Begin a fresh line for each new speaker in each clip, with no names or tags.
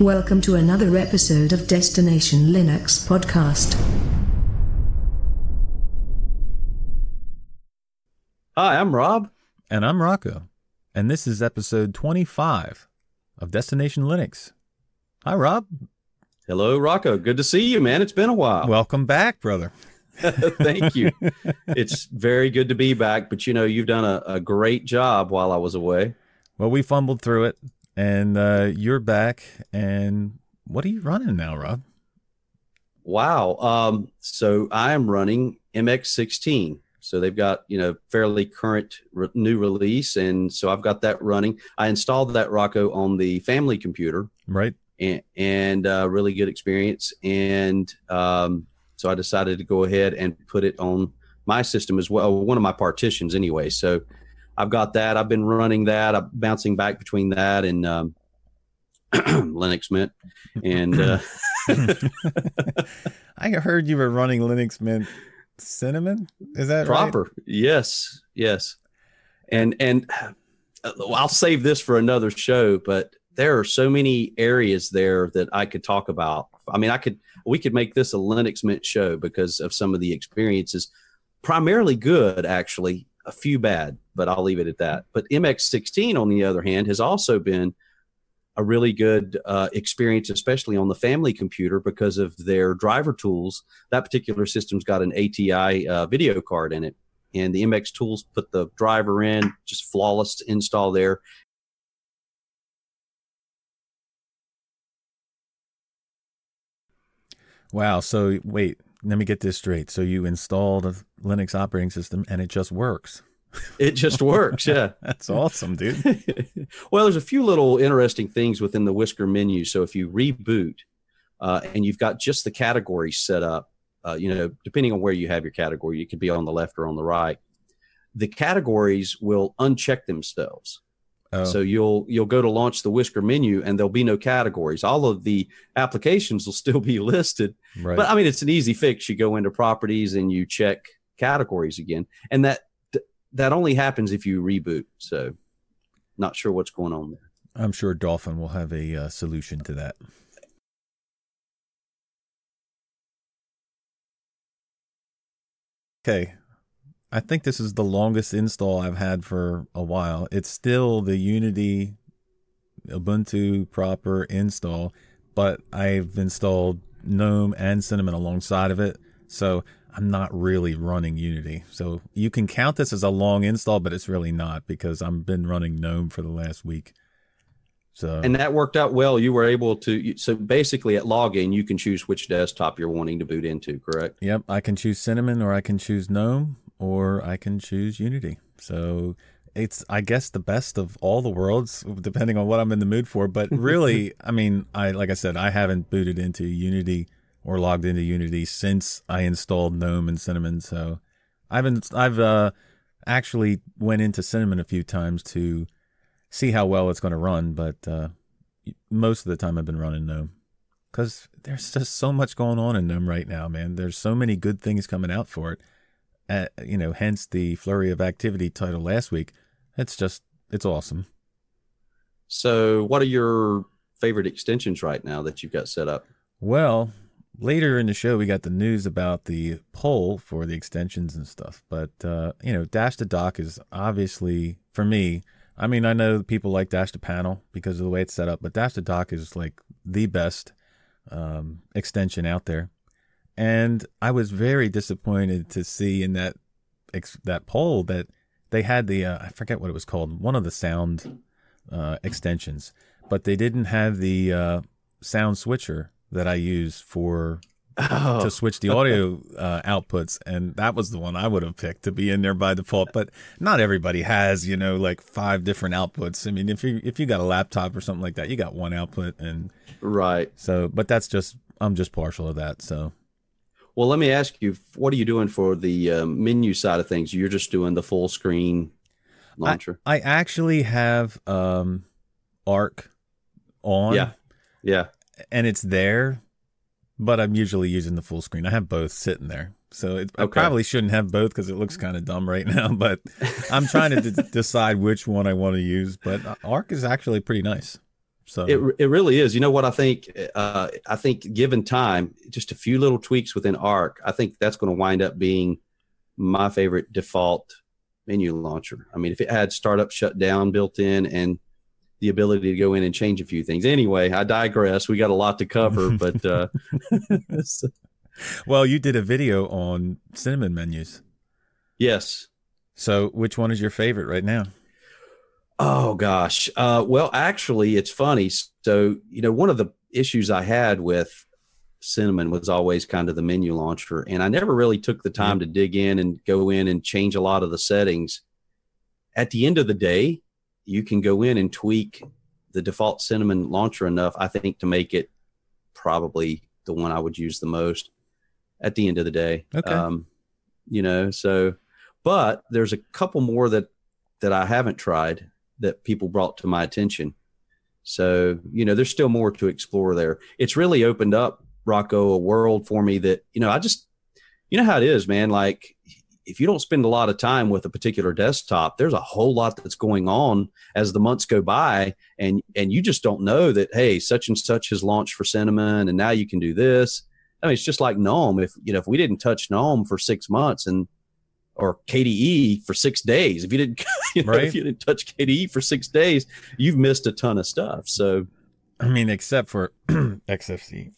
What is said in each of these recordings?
Welcome to another episode of Destination Linux Podcast.
Hi, I'm Rob.
And I'm Rocco. And this is episode 25 of Destination Linux. Hi, Rob.
Hello, Rocco. Good to see you, man. It's been a while.
Welcome back, brother.
Thank you. it's very good to be back, but you know, you've done a, a great job while I was away.
Well, we fumbled through it, and uh, you're back. And what are you running now, Rob?
Wow. Um, so I am running MX16. So they've got you know fairly current re- new release, and so I've got that running. I installed that Rocco on the family computer,
Right.
and, and uh, really good experience. And um, so I decided to go ahead and put it on my system as well, one of my partitions anyway. So I've got that. I've been running that. I'm bouncing back between that and um, Linux Mint, and uh,
I heard you were running Linux Mint Cinnamon. Is that right?
proper. Yes, yes. And and uh, I'll save this for another show, but there are so many areas there that I could talk about. I mean, I could we could make this a Linux Mint show because of some of the experiences. Primarily good, actually, a few bad, but I'll leave it at that. But MX16, on the other hand, has also been a really good uh, experience, especially on the family computer because of their driver tools. That particular system's got an ATI uh, video card in it, and the MX tools put the driver in, just flawless install there.
Wow. So wait, let me get this straight. So you installed a Linux operating system and it just works.
It just works, yeah.
That's awesome, dude.
well, there's a few little interesting things within the Whisker menu. So if you reboot uh, and you've got just the categories set up, uh, you know, depending on where you have your category, you could be on the left or on the right. The categories will uncheck themselves.
Oh,
So you'll you'll go to launch the Whisker menu and there'll be no categories. All of the applications will still be listed,
right.
but I mean it's an easy fix. You go into properties and you check categories again, and that that only happens if you reboot. So not sure what's going on there.
I'm sure Dolphin will have a uh, solution to that. Okay. I think this is the longest install I've had for a while. It's still the Unity Ubuntu proper install, but I've installed GNOME and Cinnamon alongside of it. So I'm not really running Unity. So you can count this as a long install, but it's really not because I've been running GNOME for the last week. So
And that worked out well. You were able to. So basically, at login, you can choose which desktop you're wanting to boot into. Correct.
Yep, I can choose Cinnamon or I can choose GNOME or I can choose Unity. So it's I guess the best of all the worlds depending on what I'm in the mood for, but really, I mean, I like I said I haven't booted into Unity or logged into Unity since I installed GNOME and Cinnamon, so I've been, I've uh actually went into Cinnamon a few times to see how well it's going to run, but uh most of the time I've been running GNOME because there's just so much going on in GNOME right now, man. There's so many good things coming out for it. Uh, you know, hence the flurry of activity title last week. It's just, it's awesome.
So, what are your favorite extensions right now that you've got set up?
Well, later in the show, we got the news about the poll for the extensions and stuff. But, uh, you know, Dash to Dock is obviously, for me, I mean, I know people like Dash to Panel because of the way it's set up, but Dash to Dock is like the best um, extension out there. And I was very disappointed to see in that ex- that poll that they had the uh, I forget what it was called, one of the sound uh, extensions, but they didn't have the uh, sound switcher that I use for
Oh,
to switch the audio uh, outputs, and that was the one I would have picked to be in there by default. But not everybody has, you know, like five different outputs. I mean, if you if you got a laptop or something like that, you got one output, and
right.
so. But that's just I'm just partial of that. So
Well, let me ask you, what are you doing for the uh, menu side of things? You're just doing the full screen launcher.
I actually have um, Arc on,
yeah, yeah.
And it's there, but I'm usually using the full screen. I have both sitting there. So it, I probably shouldn't have both because it looks kind of dumb right now. But I'm trying to d- decide which one I want to use. But Arc is actually pretty nice. So
It it really is. You know what I think? Uh, I think given time, just a few little tweaks within Arc, I think that's going to wind up being my favorite default menu launcher. I mean, if it had startup shutdown built in and the ability to go in and change a few things. Anyway, I digress. We got a lot to cover, but uh, so-
well, you did a video on cinnamon menus.
yes.
So which one is your favorite right now?
Oh gosh. Uh, well, actually, it's funny. So, you know, one of the issues I had with Cinnamon was always kind of the menu launcher, and I never really took the time to dig in and go in and change a lot of the settings. At the end of the day, you can go in and tweak the default Cinnamon launcher enough, I think, to make it probably the one I would use the most at the end of the day.
Okay.
Um, you know, so, but there's a couple more that that I haven't tried that people brought to my attention. So, you know, there's still more to explore there. It's really opened up Rocco a world for me that, you know, I just, you know how it is, man. Like, if you don't spend a lot of time with a particular desktop, there's a whole lot that's going on as the months go by, and and you just don't know that hey, such and such has launched for Cinnamon, and now you can do this. I mean, it's just like GNOME. If you know, if we didn't touch GNOME for six months and or KDE for six days, if you didn't, you know,
Right.
if you didn't touch KDE for six days, you've missed a ton of stuff. So,
I mean, except for XFC.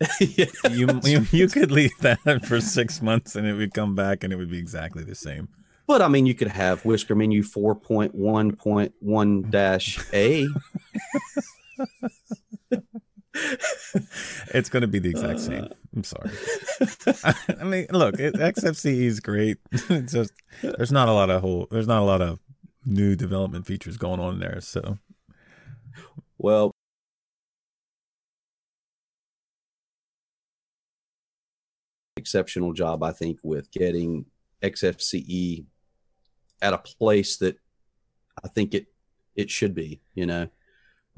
yeah.
You, you you could leave that for six months and it would come back and it would be exactly the same.
but I mean, you could have Whisker Menu four point one point one dash A.
It's going to be the exact uh. same. I'm sorry. I mean, look, it, XFCE is great. It's just there's not a lot of whole there's not a lot of new development features going on there. So
Well, exceptional job, I think, with getting XFCE at a place that I think it it should be. You know,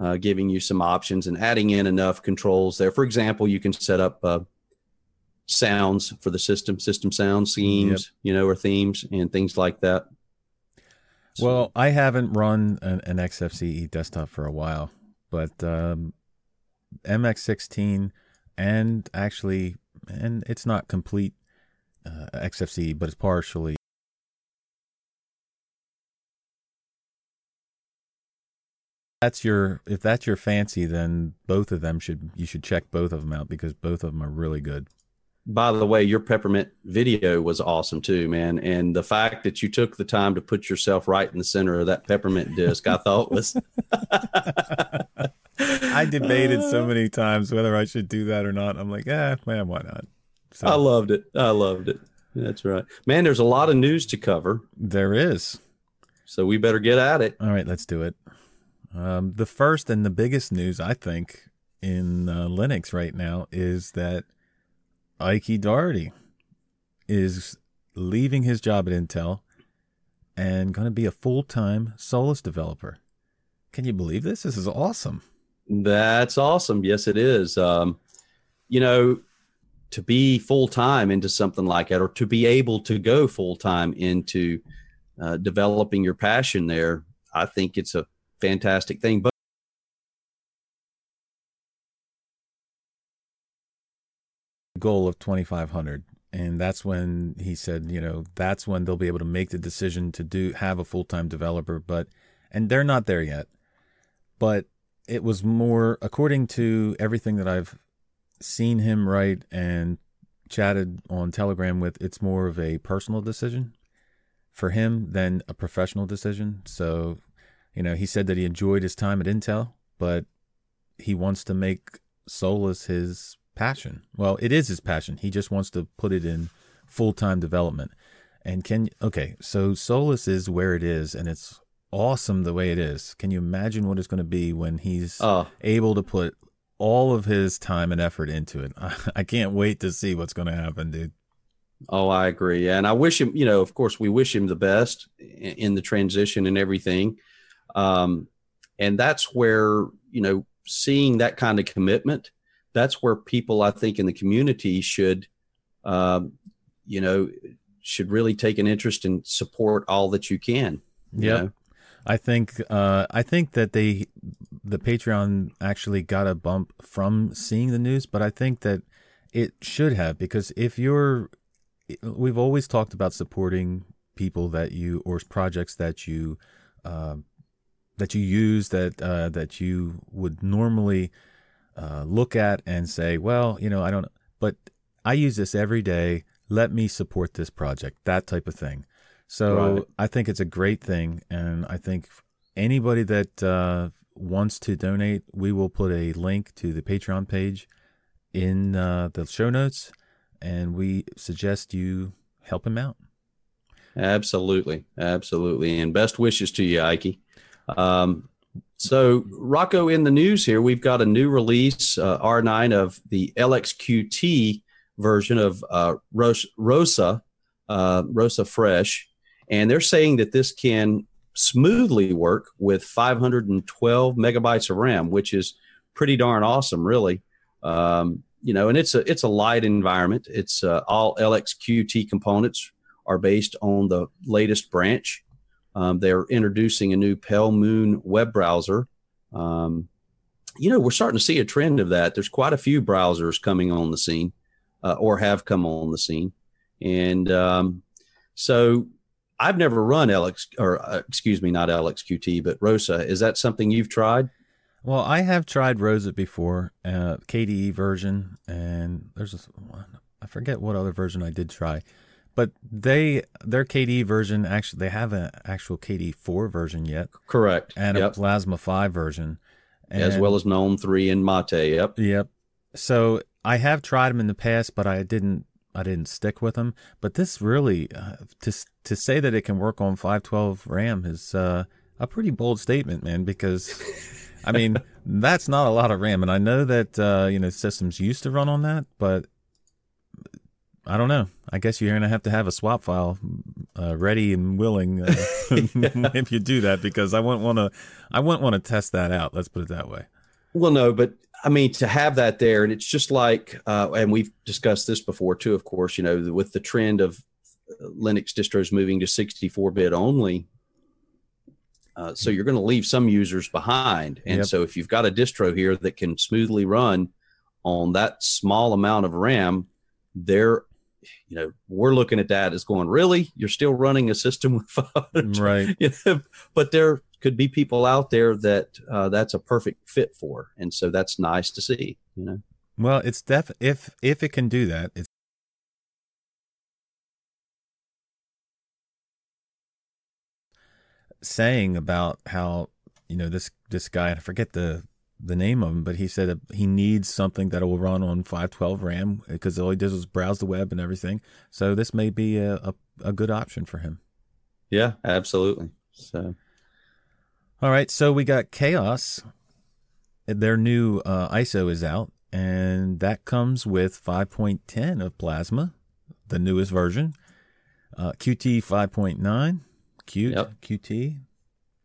uh, giving you some options and adding in enough controls there. For example, you can set up uh, sounds for the system, system sound schemes, you know, or themes and things like that. So-
Well, I haven't run an, an XFCE desktop for a while, but um, MX16 and actually, and it's not complete uh, XFCE, but it's partially. That's your if that's your fancy, then both of them should you should check both of them out because both of them are really good.
by the way, your peppermint video was awesome too, man. And the fact that you took the time to put yourself right in the center of that peppermint disc, I thought was.
I debated so many times whether I should do that or not. I'm like, yeah, man, why not? So
I loved it. I loved it. That's right, man. There's a lot of news to cover,
there is.
so we better get at it.
All right, let's do it. Um, the first and the biggest news, I think, in uh, Linux right now is that Ikey Doherty is leaving his job at Intel and going to be a full time Solus developer. Can you believe this? This is awesome.
That's awesome. Yes, it is. Um, you know, to be full time into something like that, or to be able to go full time into uh, developing your passion there, I think it's a fantastic thing. But
goal of 2500 and that's when he said you know that's when they'll be able to make the decision to do have a full-time developer but and they're not there yet but it was more according to everything that i've seen him write and chatted on telegram with it's more of a personal decision for him than a professional decision so you know he said that he enjoyed his time at intel but he wants to make solus his passion. Well, it is his passion. He just wants to put it in full time development. And can okay, so Solus is where it is, and it's awesome the way it is. Can you imagine what it's going to be when he's
uh,
able to put all of his time and effort into it? I can't wait to see what's going to happen, dude.
oh, I agree, and I wish him. You know, of course, we wish him the best in, in the transition and everything. Um, and that's where you know seeing that kind of commitment. That's where people, I think, in the community should, um, you know, should really take an interest and support all that you can. you
Yep.
know?
I think uh, I think that they the Patreon actually got a bump from seeing the news, but I think that it should have because if you're, we've always talked about supporting people that you or projects that you uh, that you use that uh, that you would normally uh, look at and say, well, you know, I don't, but I use this every day. Let me support this project, that type of thing. So right. I think it's a great thing, and I think anybody that uh, wants to donate, we will put a link to the Patreon page in uh, the show notes, and we suggest you help him out.
Absolutely, absolutely, and best wishes to you, Ikey. Um, so, Rocco, in the news here, we've got a new release, uh, R9 of the LXQT version of uh, Rosa, uh, Rosa Fresh, and they're saying that this can smoothly work with 512 megabytes of RAM, which is pretty darn awesome, really. Um, you know, and it's a it's a light environment. It's uh, all LXQT components are based on the latest branch. Um, they're introducing a new Pale Moon web browser. Um, you know, we're starting to see a trend of that. There's quite a few browsers coming on the scene, uh, or have come on the scene, and um, so I've never run LX or uh, excuse me, not LXQT, but Rosa. Is that something you've tried?
Well, I have tried Rosa before, uh, KDE version, and there's a, I forget what other version I did try, but they their KDE version actually they have an actual KDE four version yet,
correct,
and yep. a Plasma five version,
and, as well as GNOME three and Mate. Yep,
yep. So I have tried them in the past, but I didn't I didn't stick with them. But this really uh, to to say that it can work on 512 RAM is uh, a pretty bold statement, man. Because I mean, that's not a lot of RAM, and I know that uh, you know systems used to run on that, but I don't know. I guess you're gonna have to have a swap file uh, ready and willing uh, if you do that, because I wouldn't want to. I wouldn't want to test that out. Let's put it that way.
Well, no, but I mean to have that there, and it's just like, uh, and we've discussed this before too. Of course, you know, with the trend of Linux distros moving to 64-bit only, uh, so you're going to leave some users behind. And yep. so if you've got a distro here that can smoothly run on that small amount of RAM, they're, you know, we're looking at that as going, really? You're still running a system with 500?
Right.
You know, but there could be people out there that uh, that's a perfect fit for. And so that's nice to see, you know.
Well, it's def if if it can do that, it's saying about how you know this this guy I forget the the name of him, but he said he needs something that will run on 512 RAM because all he does is browse the web and everything. So this may be a, a, a good option for him.
Yeah, absolutely. So,
all right. So we got KaOS. Their new uh, ISO is out, and that comes with 5.10 of Plasma, the newest version. Uh, Qt 5.9 Qt, yep. QT,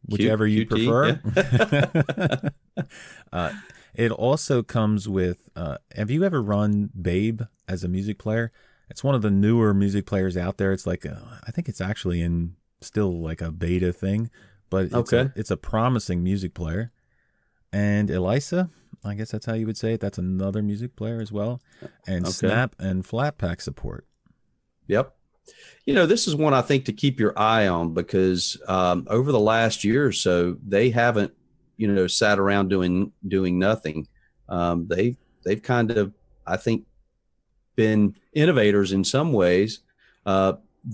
whichever Q, you QT, prefer. Yeah. uh, it also comes with. Uh, have you ever run Babe as a music player? It's one of the newer music players out there. It's like a, I think it's actually in still like a beta thing, but it's okay. a, it's a promising music player. And Elisa, I guess that's how you would say it. That's another music player as well, and okay. Snap and Flatpak support.
Yep. You know, this is one I think to keep your eye on because um, over the last year or so, they haven't, you know, sat around doing doing nothing. Um, they they've kind of, I think, been innovators in some ways. Uh,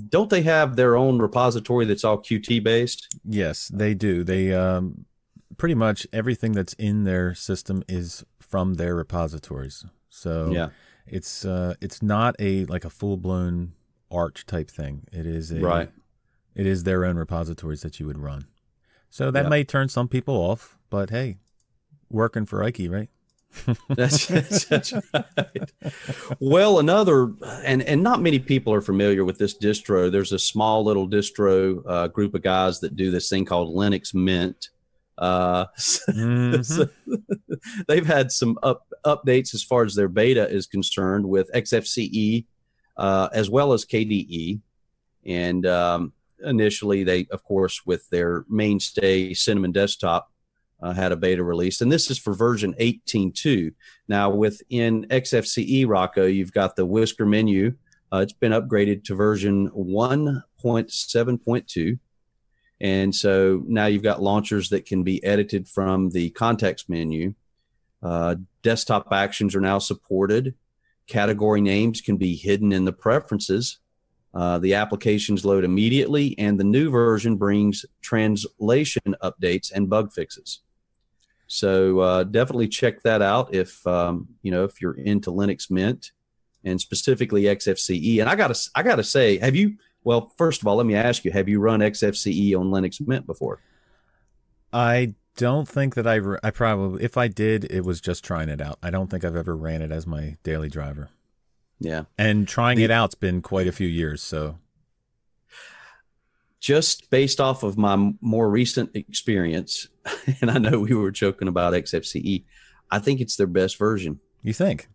don't they have their own repository that's all Qt based?
Yes, they do. They um, pretty much everything that's in their system is from their repositories. So yeah, it's uh, it's not a like a full blown Arch type thing. It is a,
right.
It is their own repositories that you would run. So that may turn some people off, but hey, working for Ikey, right?
That's, that's, right. Well, another, and and not many people are familiar with this distro. There's a small little distro uh, group of guys that do this thing called Linux Mint. Uh, mm-hmm. so they've had some up, updates as far as their beta is concerned with XFCE uh, as well as KDE. And um, initially, they, of course, with their mainstay Cinnamon desktop, uh, had a beta release, and this is for version 18.2. Now, within XFCE Rocco, you've got the Whisker menu. Uh, it's been upgraded to version 1.7.2. And so now you've got launchers that can be edited from the context menu. Uh, desktop actions are now supported. Category names can be hidden in the preferences. Uh, the applications load immediately, and the new version brings translation updates and bug fixes. So uh, definitely check that out if um, you know if you're into Linux Mint and specifically XFCE. And I gotta I gotta say, have you? Well, first of all, let me ask you: Have you run XFCE on Linux Mint before?
I don't think that I. I probably, if I did, it was just trying it out. I don't think I've ever ran it as my daily driver.
Yeah,
and trying the, it out's been quite a few years. So,
just based off of my more recent experience, and I know we were joking about XFCE, I think it's their best version.
You think?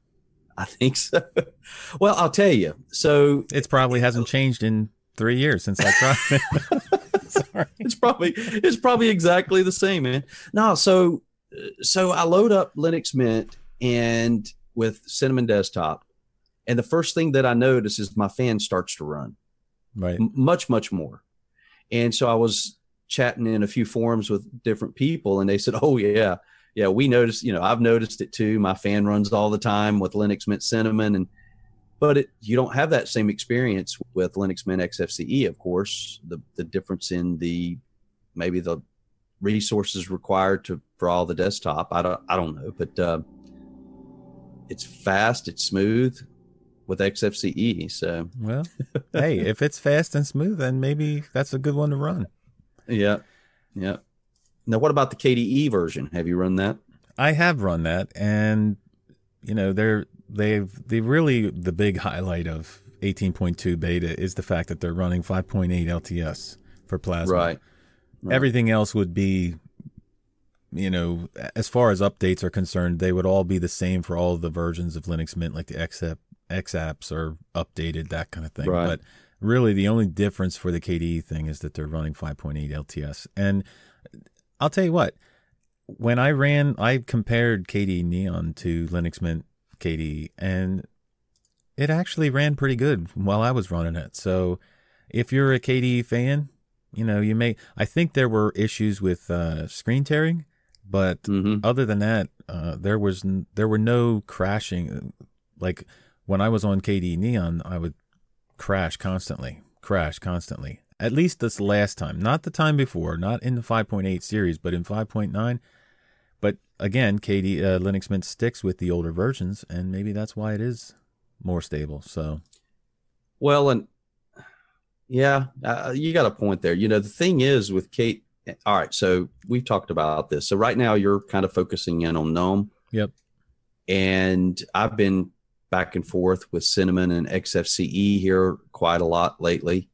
I think so. well, I'll tell you. So
it probably hasn't changed in three years since I tried it.
Sorry. It's probably it's probably exactly the same, man. No, so so I load up Linux Mint and with Cinnamon Desktop, and the first thing that I notice is my fan starts to run,
right?
M- much much more. And so I was chatting in a few forums with different people, and they said, "Oh yeah, yeah, we noticed. You know, I've noticed it too. My fan runs all the time with Linux Mint Cinnamon, and but it, you don't have that same experience with Linux Mint XFCE. Of course, the the difference in the maybe the resources required to for all the desktop. I don't I don't know, but uh, it's fast, it's smooth with XFCE. So
well, hey, if it's fast and smooth, then maybe that's a good one to run.
Yeah, yeah. Now, what about the KDE version? Have you run that?
I have run that, and you know they're they've they really the big highlight of 18.2 beta is the fact that they're running 5.8 LTS for Plasma.
Right.
right. Everything else would be, you know, as far as updates are concerned, they would all be the same for all the versions of Linux Mint, like the XApp, X apps are updated, that kind of thing.
Right.
But really, the only difference for the KDE thing is that they're running 5.8 LTS. And I'll tell you what, when I ran, I compared KDE Neon to Linux Mint KDE, and it actually ran pretty good while I was running it. So if you're a KDE fan, you know, you may, I think there were issues with uh, screen tearing, but
mm-hmm.
other than that, uh, there was, there were no crashing. Like when I was on KDE Neon, I would crash constantly, crash constantly at least this last time, not the time before, not in the 5.8 series, but in 5.9. But again, KDE uh, Linux Mint sticks with the older versions, and maybe that's why it is more stable. So,
well, and yeah, uh, you got a point there. You know, the thing is with Kate. All right, so we've talked about this. So right now you're kind of focusing in on GNOME.
Yep.
And I've been back and forth with Cinnamon and XFCE here quite a lot lately.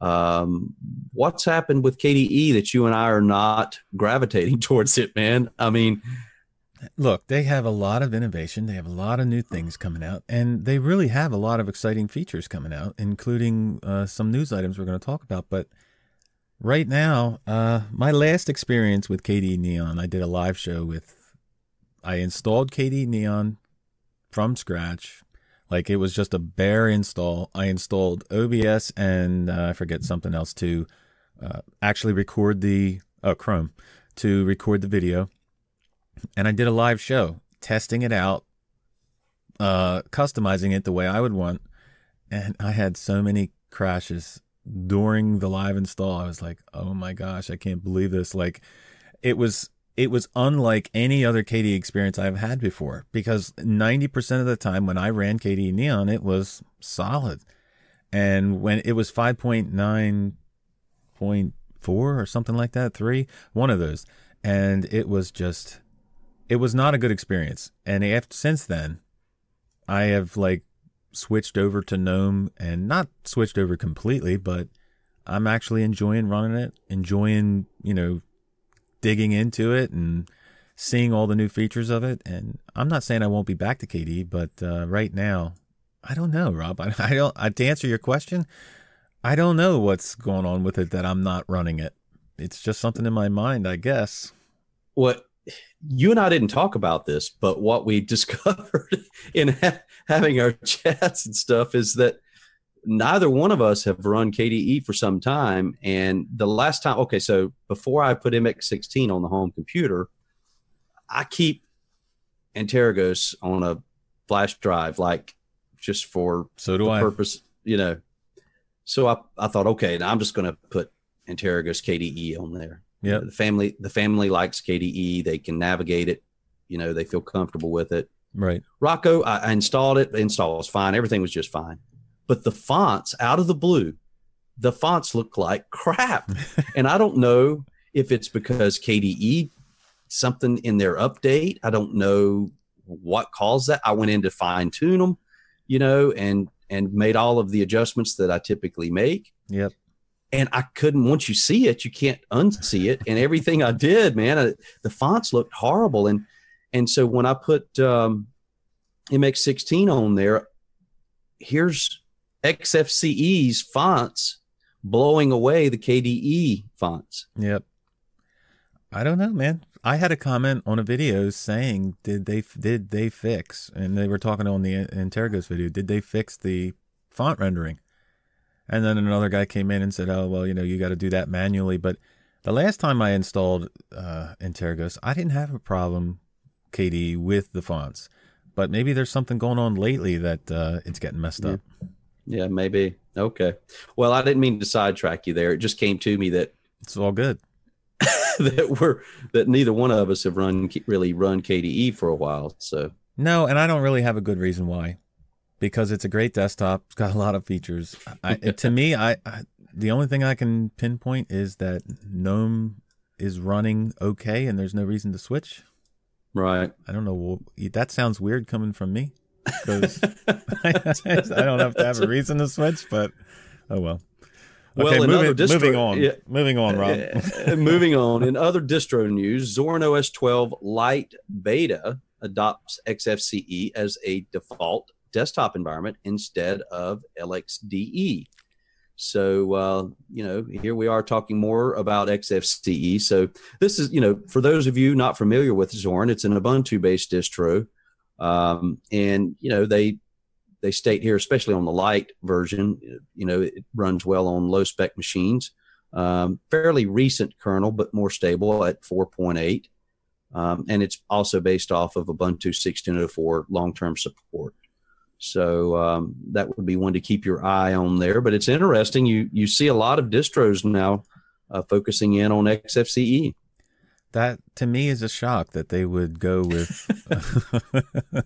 Um, what's happened with KDE that you and I are not gravitating towards it, man? I mean,
look, they have a lot of innovation. They have a lot of new things coming out, and they really have a lot of exciting features coming out, including uh, some news items we're going to talk about. But right now, uh, my last experience with KDE Neon, I did a live show with. I installed KDE Neon from scratch like it was just a bare install. I installed OBS and uh, I forget something else to uh, actually record the oh, Chrome to record the video. And I did a live show testing it out, uh, customizing it the way I would want. And I had so many crashes during the live install. I was like, oh my gosh, I can't believe this. Like it was it was unlike any other KDE experience I've had before because 90% of the time when I ran KDE Neon, it was solid. And when it was 5.9.4 or something like that, three, one of those. And it was just, it was not a good experience. And after, since then, I have like switched over to GNOME and not switched over completely, but I'm actually enjoying running it, enjoying, you know, digging into it and seeing all the new features of it. And I'm not saying I won't be back to KDE, but uh, right now, I don't know, Rob. I, I don't. I, to answer your question, I don't know what's going on with it that I'm not running it. It's just something in my mind, I guess.
what you and I didn't talk about this, but what we discovered in ha- having our chats and stuff is that neither one of us have run KDE for some time. And the last time, okay, so before I put MX16 on the home computer, I keep Antergos on a flash drive, like just for
So do
the
I.
purpose, you know. So I, I thought, okay, now I'm just going to put Antergos KDE on there.
Yeah,
The family, the family likes KDE. They can navigate it. You know, they feel comfortable with it.
Right.
Rocco, I, I installed it. The install was fine. Everything was just fine. But the fonts out of the blue, the fonts look like crap. and I don't know if it's because KDE something in their update. I don't know what caused that. I went in to fine tune them, you know, and and made all of the adjustments that I typically make.
Yep.
And I couldn't. Once you see it, you can't unsee it. And everything I did, man, I, the fonts looked horrible. And and so when I put um, MX16 on there, here's XFCE's fonts blowing away the KDE fonts.
Yep. I don't know, man. I had a comment on a video saying, "Did they did they fix?" And they were talking on the Antergos video. Did they fix the font rendering? And then another guy came in and said, "Oh, well, you know, you got to do that manually." But the last time I installed uh, Antergos, I didn't have a problem, KDE, with the fonts. But maybe there's something going on lately that uh, it's getting messed
Yeah.
up.
Yeah, maybe. Okay. Well, I didn't mean to sidetrack you there. It just came to me that
It's all good.
that we're that neither one of us have run really run KDE for a while. So
No, and I don't really have a good reason why, because it's a great desktop. It's got a lot of features. I, to me, I, I the only thing I can pinpoint is that GNOME is running okay, and there's no reason to switch.
right.
I don't know. That sounds weird coming from me because I don't have to have a reason to switch. But oh well.
Well,
Okay,
in
moving,
distro-
moving on.
yeah.
Moving on, Rob.
Moving on. In other distro news, Zorin OS 12 Lite Beta adopts XFCE as a default desktop environment instead of LXDE. So, uh, you know, here we are talking more about XFCE. So, this is, you know, for those of you not familiar with Zorin, it's an Ubuntu based distro. Um, and, you know, they, they state here, especially on the light version, you know, it runs well on low spec machines. Um, fairly recent kernel, but more stable at 4.8. Um, and it's also based off of Ubuntu 1604 long term support. So um, that would be one to keep your eye on there. But it's interesting. You you see a lot of distros now uh, focusing in on XFCE.
That to me is a shock that they would go with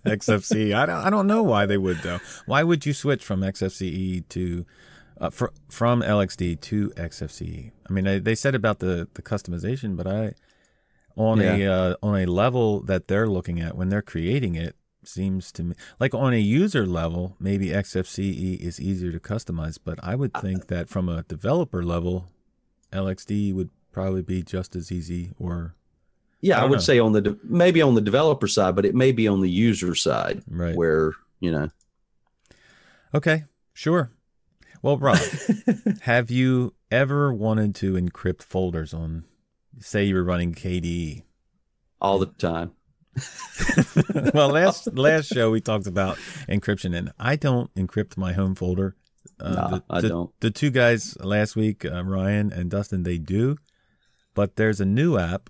XFCE. I don't, I don't know why they would though. Why would you switch from XFCE to uh, fr- from LXD to XFCE? I mean, they, they said about the the customization, but I on a uh, on a level that they're looking at when they're creating it seems to me like on a user level maybe XFCE is easier to customize, but I would think that from a developer level, LXD would probably be just as easy or
Yeah,
I
I, would
know.
say on the maybe on the developer side, but it may be on the user side
right.
where you know.
Okay, sure. Well, Rob, have you ever wanted to encrypt folders on, say, you were running KDE?
all the time.
well, last last show we talked about encryption, and I don't encrypt my home folder. Uh, the,
I
the-
don't.
The two guys last week, uh, Ryan and Dustin, they do, but there's a new app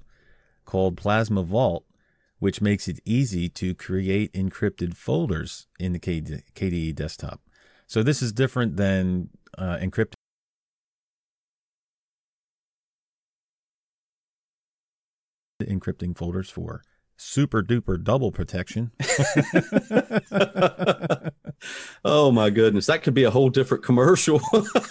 called Plasma Vault, which makes it easy to create encrypted folders in the KDE desktop. So this is different than uh, encrypting. encrypting folders for super duper double protection.
oh my goodness, that could be a whole different commercial.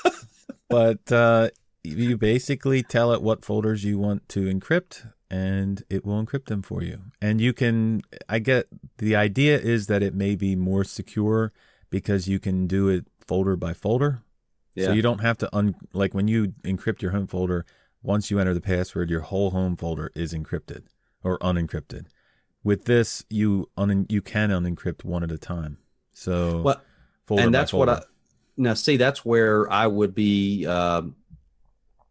but uh, you basically tell it what folders you want to encrypt and it will encrypt them for you and you can i get the idea is that it may be more secure because you can do it folder by folder
yeah.
so you don't have to un like when you encrypt your home folder once you enter the password your whole home folder is encrypted or unencrypted with this you un you can unencrypt one at a time so
Well,
folder
and
by
that's what I now see. That's where I would be. Um,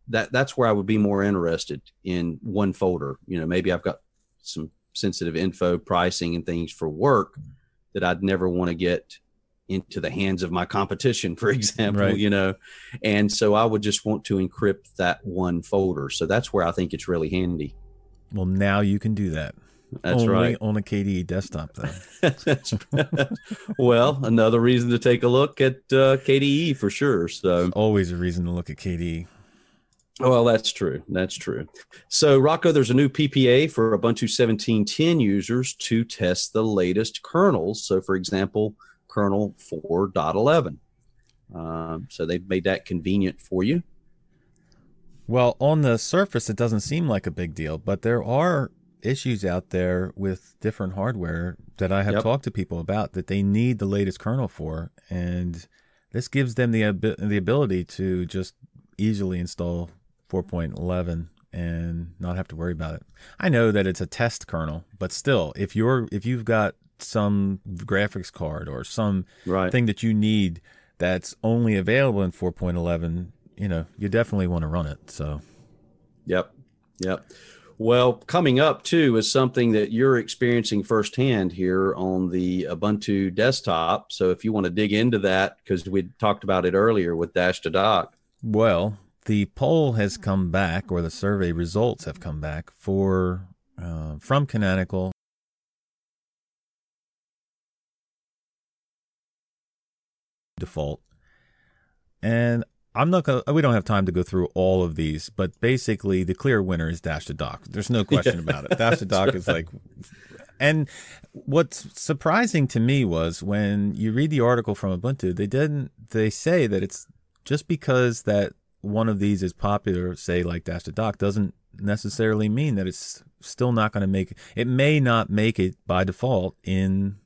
that that's where I would be more interested in one folder. You know, maybe I've got some sensitive info, pricing, and things for work that I'd never want to get into the hands of my competition, for example,
Right.
you know. And so I would just want to encrypt that one folder. So that's where I think it's really handy.
Well, now you can do that.
That's
Only
right.
on a KDE desktop, though.
Well, another reason to take a look at uh, KDE for sure. So,
Always a reason to look at. KDE.
Well, that's true. That's true. So, Rocco, there's a new PPA for Ubuntu 17.10 users to test the latest kernels. So, for example, kernel 4.11. Um, so they've made that convenient for you.
Well, on the surface, it doesn't seem like a big deal, but there are issues out there with different hardware that I have
Yep.
talked to people about that they need the latest kernel for, and this gives them the the ability to just easily install 4.11 and not have to worry about it. I know that it's a test kernel, but still, if you're if you've got some graphics card or some
Right.
thing that you need that's only available in 4.11, you know, you definitely want to run it. So,
Yep. Yep. Well, coming up too is something that you're experiencing firsthand here on the Ubuntu desktop. So if you want to dig into that, because we talked about it earlier with Dash to Dock.
well, the poll has come back, or the survey results have come back for uh, from Canonical. Default, and I'm not gonna. We don't have time to go through all of these, but basically, the clear winner is Dash to Dock. There's no question about it. Dash to Dock is like, and what's surprising to me was when you read the article from Ubuntu, they didn't. They say that it's just because that one of these is popular, say like Dash to Dock, doesn't necessarily mean that it's still not going to make it. May not make it by default in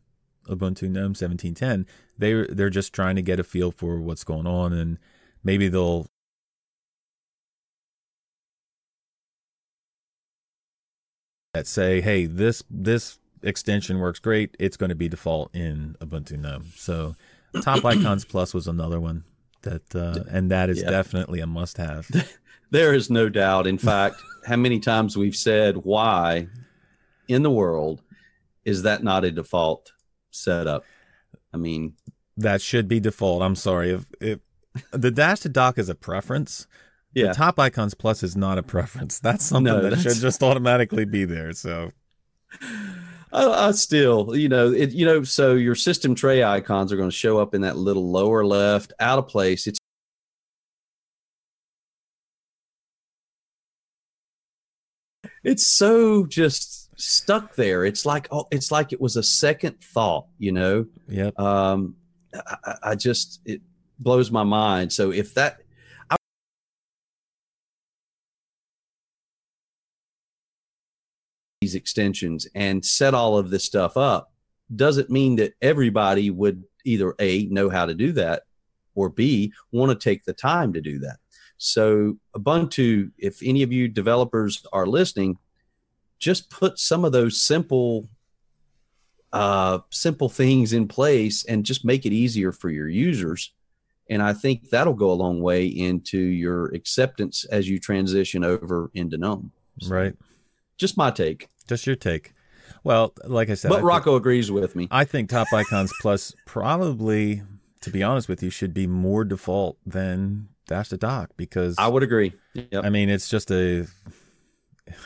Ubuntu GNOME 1710. They they're just trying to get a feel for what's going on, and maybe they'll that say, hey, this this extension works great. It's going to be default in Ubuntu GNOME. So Top Icons Plus was another one that, uh, and that is
Yeah.
definitely a must-have.
There is no doubt. In fact, how many times we've said, why in the world is that not a default setup? I mean,
that should be default. I'm sorry if if the dash to dock is a preference.
yeah.
The Top Icons Plus is not a preference. That's something
No,
that
that's-
should just automatically be there. So
I, I still, you know, it, you know, so your system tray icons are going to show up in that little lower left, out of place. It's it's so just stuck there. It's like oh, it's like it was a second thought, you know.
Yeah.
Um, I, I- I just it blows my mind. So if that these extensions and set all of this stuff up doesn't mean that everybody would either a know how to do that or b want to take the time to do that. So ubuntu if any of you developers are listening just put some of those simple uh, simple things in place and just make it easier for your users. And i think that'll go a long way into your acceptance as you transition over into gnome. So,
Right.
Just my take
Just your take. Well, like I said, I
but
think-
rocco agrees with me
I think Top Icons Plus probably, to be honest with you, should be more default than Dash to Dock because
i would agree yep.
I mean it's just a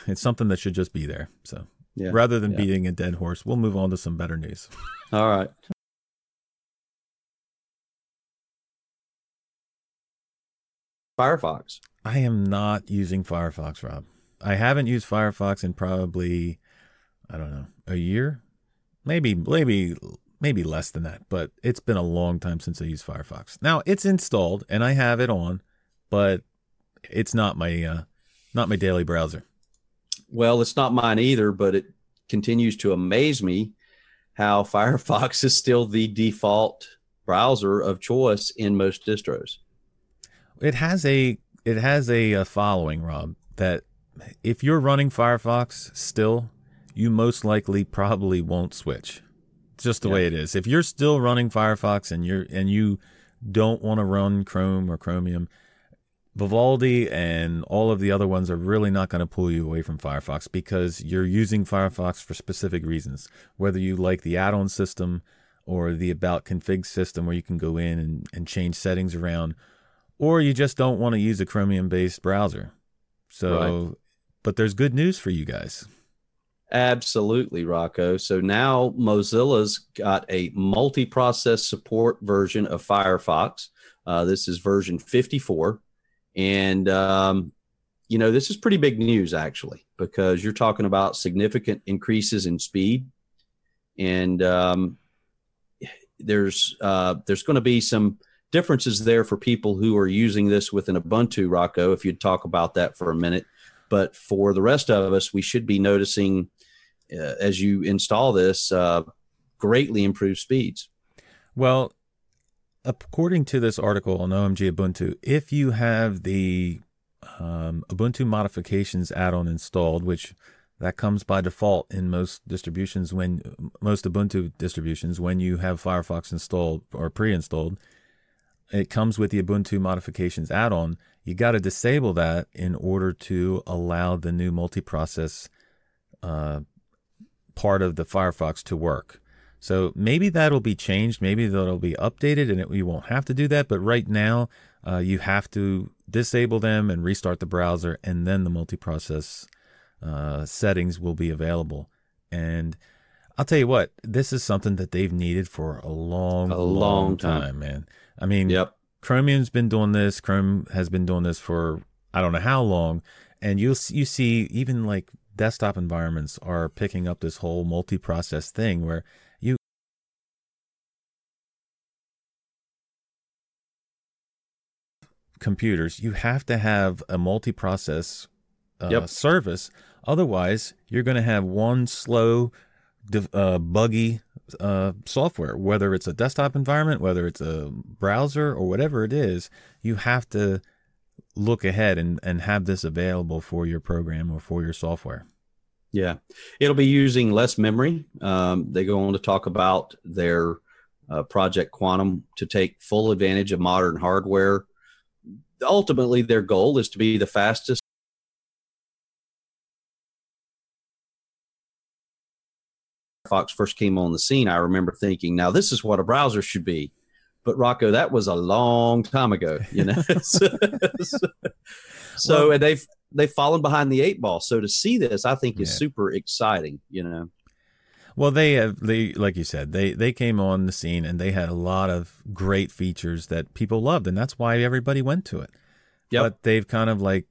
it's something that should just be there. So
yeah
rather than
yeah.
beating a dead horse, we'll move on to some better news.
all right firefox
I am not using Firefox, Rob. I haven't used Firefox in probably I don't know a year, maybe maybe maybe less than that. But it's been a long time since I used Firefox. Now it's installed and I have it on, but it's not my uh, not my daily browser.
Well, it's not mine either, but it continues to amaze me how Firefox is still the default browser of choice in most distros.
It has a it has a, uh following, Rob. That if you're running Firefox still, you most likely probably won't switch. It's just the
Yeah.
way it is. If you're still running Firefox and you're and you don't want to run Chrome or Chromium, Vivaldi and all of the other ones are really not going to pull you away from Firefox because you're using Firefox for specific reasons. Whether you like the add on system or the About Config system where you can go in and, and change settings around, or you just don't want to use a Chromium based browser. So, right. But there's good news for you guys.
Absolutely, Rocco. So now Mozilla's got a multi process support version of Firefox. Uh, this is version 54. And, um, you know, this is pretty big news actually, because you're talking about significant increases in speed. And um, there's uh, there's going to be some differences there for people who are using this with an Ubuntu, Rocco, if you'd talk about that for a minute. But for the rest of us, we should be noticing uh, as you install this uh, greatly improved speeds.
Well, according to this article on OMG Ubuntu, if you have the um, Ubuntu modifications add-on installed, which that comes by default in most distributions when most Ubuntu distributions when you have Firefox installed or pre-installed, it comes with the Ubuntu modifications add-on. You got to disable that in order to allow the new multi-process uh, part of the Firefox to work. So maybe that'll be changed. Maybe that'll be updated and it, you won't have to do that. But right now, uh, you have to disable them and restart the browser, and then the multi-process uh, settings will be available. And I'll tell you what, this is something that they've needed for a long, a long, long time, time, man. I mean,
yep.
Chromium's been doing this. Chrome has been doing this for I don't know how long, and you you see even like desktop environments are picking up this whole multi-process thing where you computers you have to have a multi-process uh, yep. service otherwise you're going to have one slow uh, buggy uh, software whether it's a desktop environment whether it's a browser or whatever it is you have to look ahead and, and have this available for your program or for your software.
Yeah, it'll be using less memory. Um, they go on to talk about their uh, Project Quantum to take full advantage of modern hardware. Ultimately, their goal is to be the fastest. Fox first came on the scene, I remember thinking, now this is what a browser should be but Rocco, that was a long time ago, you know. so, so well, and they've they've fallen behind the eight ball. So to see this, I think is yeah. super exciting, you know.
Well, they have they like you said they they came on the scene and they had a lot of great features that people loved, and that's why everybody went to it. Yep. But they've kind of like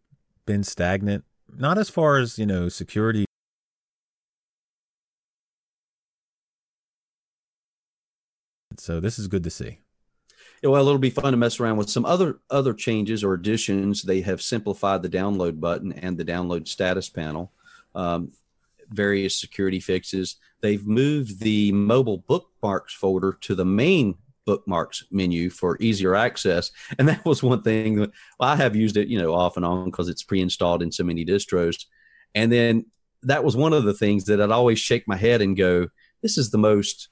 been stagnant, not as far as you know security so this is good to see
well, it'll be fun to mess around with some other other changes or additions. They have simplified the download button and the download status panel. Um, various security fixes. They've moved the mobile bookmarks folder to the main bookmarks menu for easier access. And that was one thing that well, I have used it, you know, off and on because it's pre-installed in so many distros. And then that was one of the things that I'd always shake my head and go, this is the most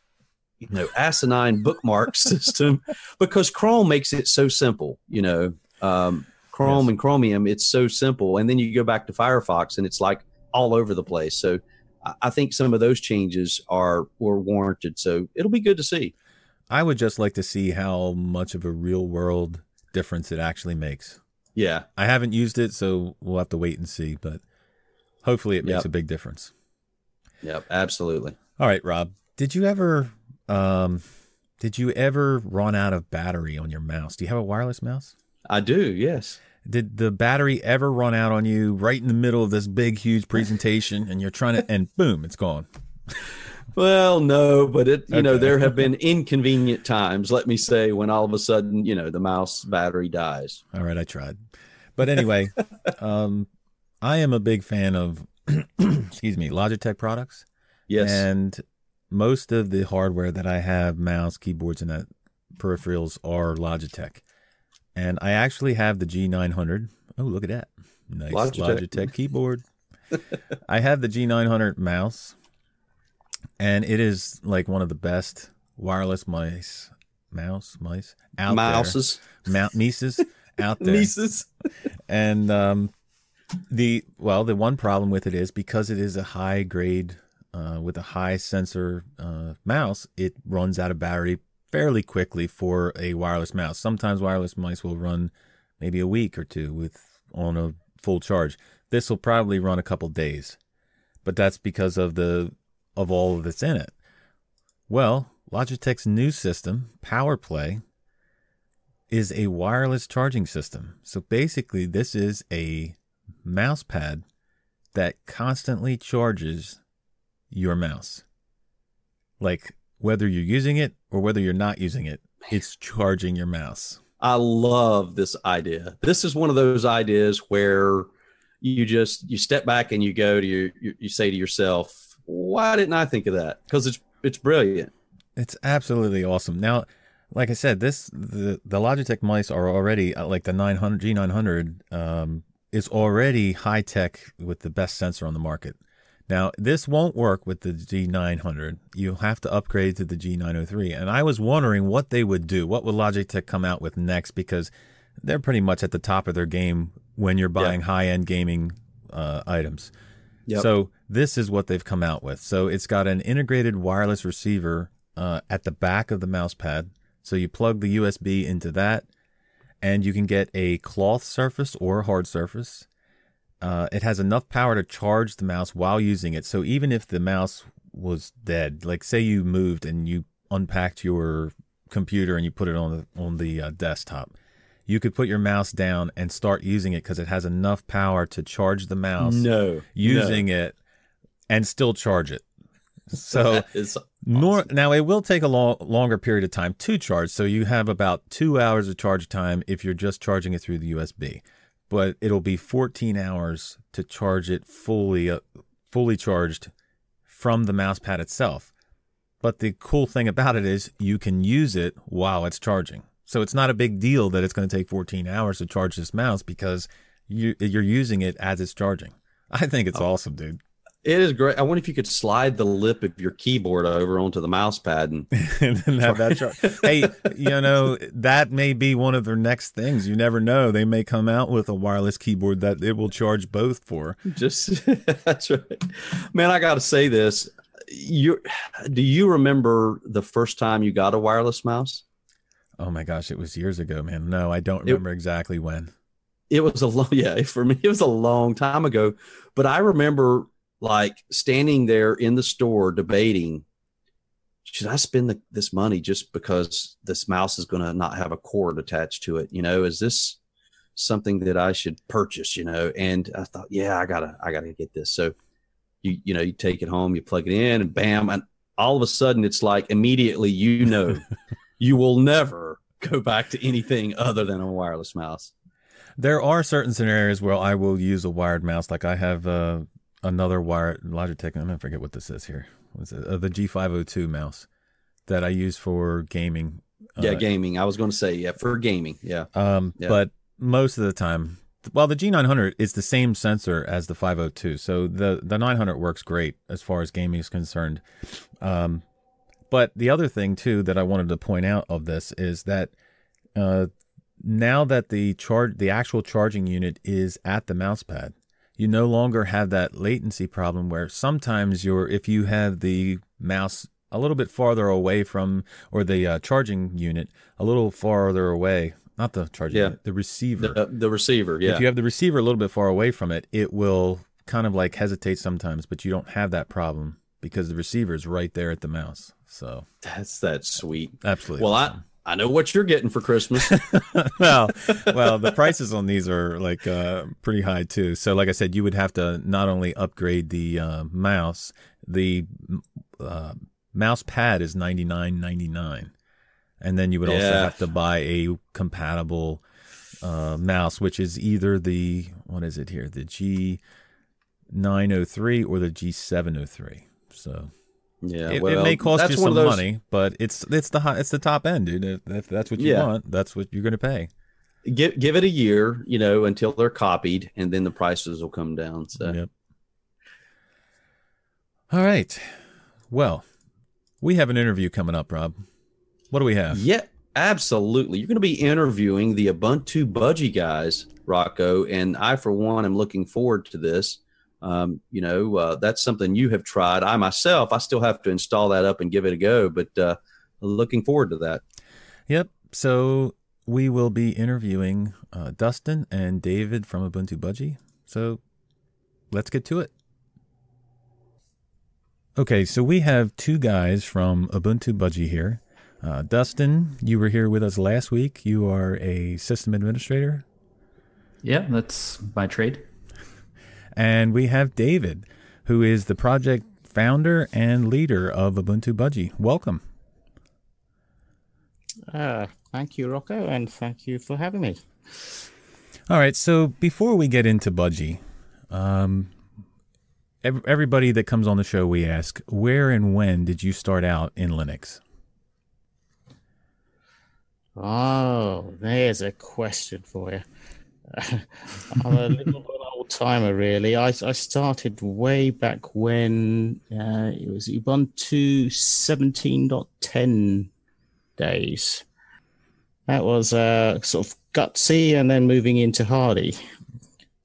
you know asinine bookmark system because Chrome makes it so simple. You know, um, Chrome yes. and Chromium, it's so simple, and then you go back to Firefox and it's like all over the place. So I think some of those changes are were warranted. So it'll be good to see.
I would just like to see how much of a real world difference it actually makes.
Yeah.
I haven't used it, so we'll have to wait and see, but hopefully it makes yep. a big difference.
Yep, absolutely.
All right, Rob. Did you ever um, did you ever run out of battery on your mouse? Do you have a wireless mouse?
I do, yes.
Did the battery ever run out on you right in the middle of this big, huge presentation and you're trying to, and boom, it's gone?
Well, no, but it, you okay. know, there have been inconvenient times, let me say, when all of a sudden, you know, the mouse battery dies.
All right, I tried. But anyway, um, I am a big fan of, excuse me, Logitech products.
Yes.
And most of the hardware that I have, mouse, keyboards, and that peripherals are Logitech. And I actually have the G900. Oh, look at that. Nice Logitech, Logitech keyboard. I have the G900 mouse, and it is like one of the best wireless mice, mouse, mice out
Mouses.
there. Mouses out there.
Nieces.
And um, the well, the one problem with it is because it is a high grade uh, with a high sensor uh, mouse, it runs out of battery fairly quickly for a wireless mouse. Sometimes wireless mice will run maybe a week or two with on a full charge. This will probably run a couple days, but that's because of the of all that's in it. Well, Logitech's new system, PowerPlay, is a wireless charging system. So basically, this is a mouse pad that constantly charges your mouse. Like whether you're using it or whether you're not using it, it's charging your mouse.
I love this idea. This is one of those ideas where you just you step back and you go to your you, you say to yourself, "Why didn't I think of that?" Because it's it's brilliant.
It's absolutely awesome. Now, like I said, this the the Logitech mice are already uh, like the 900 G900 um, is already high tech with the best sensor on the market. Now, this won't work with the G900. You'll have to upgrade to the G903. And I was wondering what they would do. What would Logitech come out with next? Because they're pretty much at the top of their game when you're buying high end gaming uh, items. Yep. So, this is what they've come out with. So, it's got an integrated wireless receiver uh, at the back of the mouse pad. So, you plug the USB into that, and you can get a cloth surface or a hard surface uh, it has enough power to charge the mouse while using it. So even if the mouse was dead, like say you moved and you unpacked your computer and you put it on the on the uh, desktop, you could put your mouse down and start using it because it has enough power to charge the mouse.
No,
using
no.
it and still charge it. So awesome. nor, now it will take a long, longer period of time to charge. So you have about two hours of charge time if you're just charging it through the USB but it'll be 14 hours to charge it fully uh, fully charged from the mouse pad itself. But the cool thing about it is you can use it while it's charging. So it's not a big deal that it's going to take 14 hours to charge this mouse because you, you're using it as it's charging. I think it's oh. awesome, dude.
It is great. I wonder if you could slide the lip of your keyboard over onto the mouse pad and,
and have that charge. hey, you know, that may be one of their next things. You never know. They may come out with a wireless keyboard that it will charge both for.
Just that's right. Man, I got to say this. You do you remember the first time you got a wireless mouse?
Oh my gosh, it was years ago, man. No, I don't remember it, exactly when.
It was a long yeah, for me it was a long time ago, but I remember like standing there in the store debating should I spend the, this money just because this mouse is going to not have a cord attached to it? You know, is this something that I should purchase? You know, and I thought, yeah, I gotta, I gotta get this. So you, you know, you take it home, you plug it in, and bam, and all of a sudden it's like immediately, you know, you will never go back to anything other than a wireless mouse.
There are certain scenarios where I will use a wired mouse. Like I have uh, another wire Logitech. I'm gonna forget what this is here. What's it? Uh, the G502 mouse that I use for gaming.
Yeah, uh, gaming. I was going to say yeah for gaming. Yeah.
Um, yeah. but most of the time, well, the G900 is the same sensor as the 502, so the the 900 works great as far as gaming is concerned. Um, but the other thing too that I wanted to point out of this is that uh, now that the charge, the actual charging unit is at the mouse pad, you no longer have that latency problem where sometimes you're if you have the mouse a little bit farther away from or the uh, charging unit a little farther away not the charging yeah. unit, the receiver
the, uh, the receiver yeah
if you have the receiver a little bit far away from it it will kind of like hesitate sometimes but you don't have that problem because the receiver is right there at the mouse so
that's that sweet
absolutely
well awesome. I know what you're getting for Christmas.
well, well, the prices on these are like uh, pretty high too. So, like I said, you would have to not only upgrade the uh, mouse, the uh, mouse pad is ninety nine ninety nine, and then you would yeah. also have to buy a compatible uh, mouse, which is either the what is it here, the G nine hundred three or the G seven hundred three. So
yeah,
it,
well,
it may cost you some those... money, but it's it's the it's the top end, dude. If that's what you yeah. want, that's what you're going to pay.
Give give it a year, you know, until they're copied, and then the prices will come down. So,
yep. All right. Well, we have an interview coming up, Rob. What do we have?
Yeah, Absolutely. You're going to be interviewing the Ubuntu Budgie guys, Rocco, and I, for one, am looking forward to this. Um, you know, uh, that's something you have tried. I myself, I still have to install that up and give it a go, but uh, looking forward to that.
Yep. So we will be interviewing uh, Dustin and David from Ubuntu Budgie. So let's get to it. Okay, so we have two guys from Ubuntu Budgie here. Uh, Dustin, you were here with us last week. You are a system administrator.
Yeah, that's my trade.
And we have David, who is the project founder and leader of Ubuntu Budgie. Welcome.
Uh, thank you, Rocco, and thank you for having me.
All right, so before we get into Budgie, um, everybody that comes on the show, we ask, where and when did you start out in Linux?
Oh, there's a question for you. I'm a little timer, really. I, I started way back when uh, it was Ubuntu 17.10 days. That was uh, sort of gutsy and then moving into Hardy.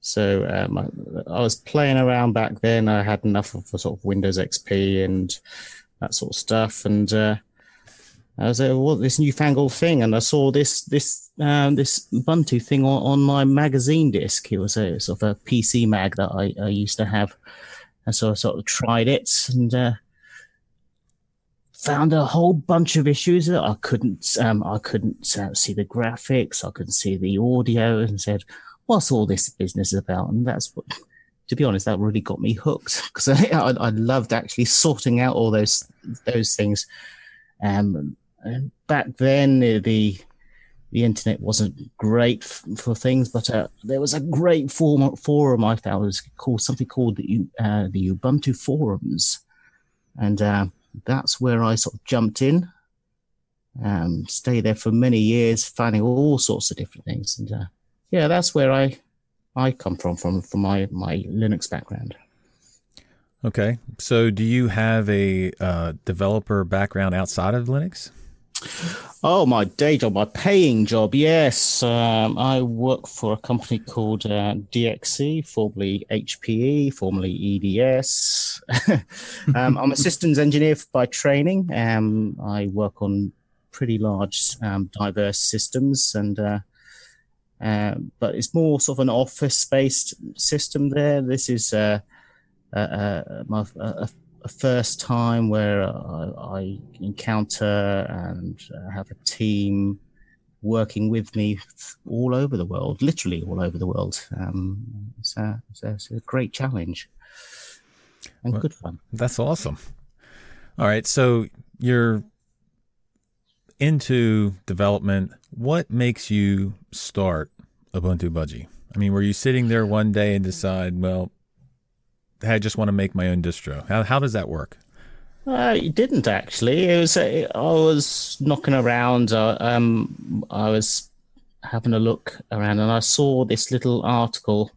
So um, I, I, was playing around back then. I had enough of sort of Windows XP and that sort of stuff. And uh, I was like, "What this newfangled thing?" And I saw this this um, this Ubuntu thing on, on my magazine disc. It was a sort of a PC mag that I, I used to have, and so I sort of tried it and uh, found a whole bunch of issues that I couldn't um, I couldn't uh, see the graphics, I couldn't see the audio, and said, "What's all this business about?" And that's what. To be honest, that really got me hooked because I, I, I loved actually sorting out all those those things. Um, and back then, uh, the the internet wasn't great for things, but uh, there was a great forum, forum I found. It was called something called the uh, the Ubuntu forums, and uh, that's where I sort of jumped in. Um, stay there for many years, finding all sorts of different things, and uh, yeah, that's where I I come from from from my my Linux background.
Okay, so do you have a uh, developer background outside of Linux?
Oh, my day job, my paying job. Yes, um, I work for a company called uh, DXC, formerly HPE, formerly EDS. um, I'm a systems engineer by training. Um, I work on pretty large, um, diverse systems, and uh, uh, but it's more sort of an office-based system. There, this is uh, my, a a first time where I, I encounter and uh, have a team working with me all over the world, literally all over the world. Um, it's, a, it's, a, it's, a, great challenge and well, good fun.
That's awesome. All right, so you're into development. What makes you start Ubuntu Budgie? I mean, were you sitting there one day and decide, well, I just want to make my own distro. How how does that work?
Uh, it didn't actually. It was uh, I was knocking around. Uh, um, I was having a look around, and I saw this little article.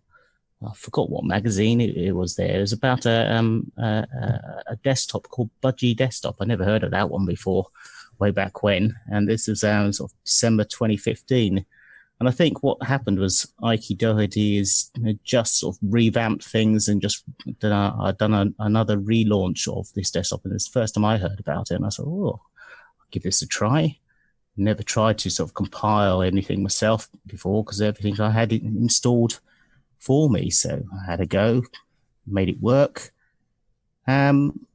I forgot what magazine it, it was. There it was about a um a, a, desktop called Budgie Desktop. I never heard of that one before, way back when. And this was um, sort of December 2015. And I think what happened was Ikey Doherty has you know, just sort of revamped things and just done, a, done a, another relaunch of this desktop. And it's the first time I heard about it. And I thought, oh, I'll give this a try. Never tried to sort of compile anything myself before because everything I had installed for me. So I had a go, made it work. Um,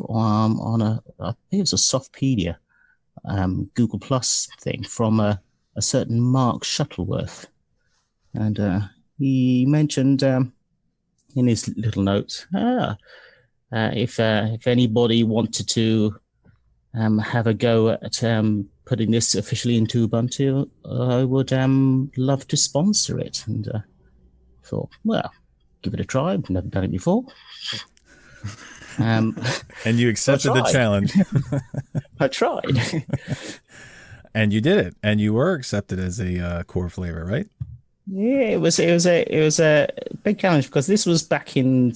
um, on a, I think it was a Softpedia um, Google Plus thing from a, a certain Mark Shuttleworth. And uh, he mentioned um, in his little notes ah, uh, if, uh, if anybody wanted to um, have a go at um, putting this officially into Ubuntu, I would um, love to sponsor it. And uh, thought, well, give it a try. I've never done it before.
Um, and you accepted the challenge.
I tried.
and you did it, and you were accepted as a uh, core flavor, right?
Yeah, it was. It was a. It was a big challenge because this was back in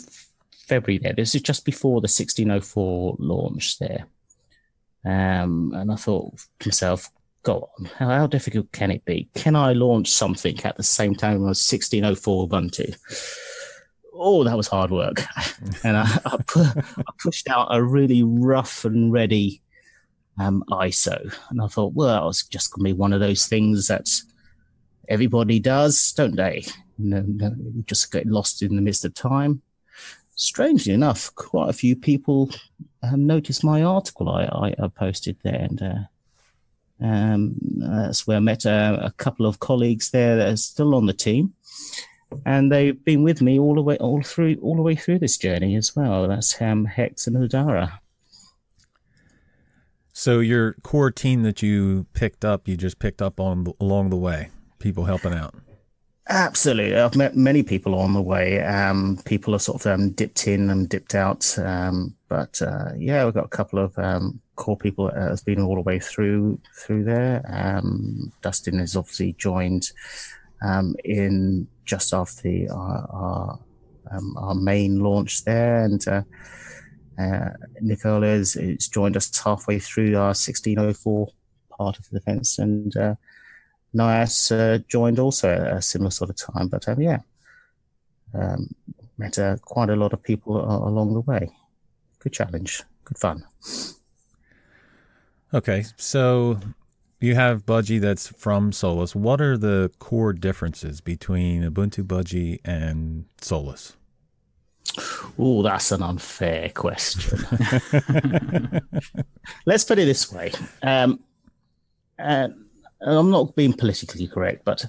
February there. This is just before the 1604 launch there. Um, and I thought to myself, go on, how, how, difficult can it be? Can I launch something at the same time as 1604 Ubuntu? Oh, that was hard work. and I, I, I, pushed out a really rough and ready um, ISO. And I thought, well, it's just going to be one of those things that everybody does, don't they? No, no, just get lost in the midst of time. Strangely enough, quite a few people uh, noticed my article I, I, posted there, and uh, um, that's where I met a, a, couple of colleagues there that are still on the team, and they've been with me all the way, all through, all the way through this journey as well. That's um, Hex and Udara.
So your core team that you picked up, you just picked up on along the way, people helping out.
Absolutely, I've met many people on the way. Um, people are sort of um, dipped in and dipped out, um, but uh, yeah, we've got a couple of um, core people that has been all the way through through there. Um, Dustin has obviously joined um, in just after the, our our, our, main launch there, and uh, uh, Nicola has, joined us halfway through our 1604 part of the fence, and uh, Nias uh, joined also at a similar sort of time. But um, yeah, um, met uh, quite a lot of people along the way. Good challenge, good fun.
Okay, so you have Budgie that's from Solus. What are the core differences between Ubuntu Budgie and Solus?
Oh, that's an unfair question. Let's put it this way. Um, uh, I'm not being politically correct, but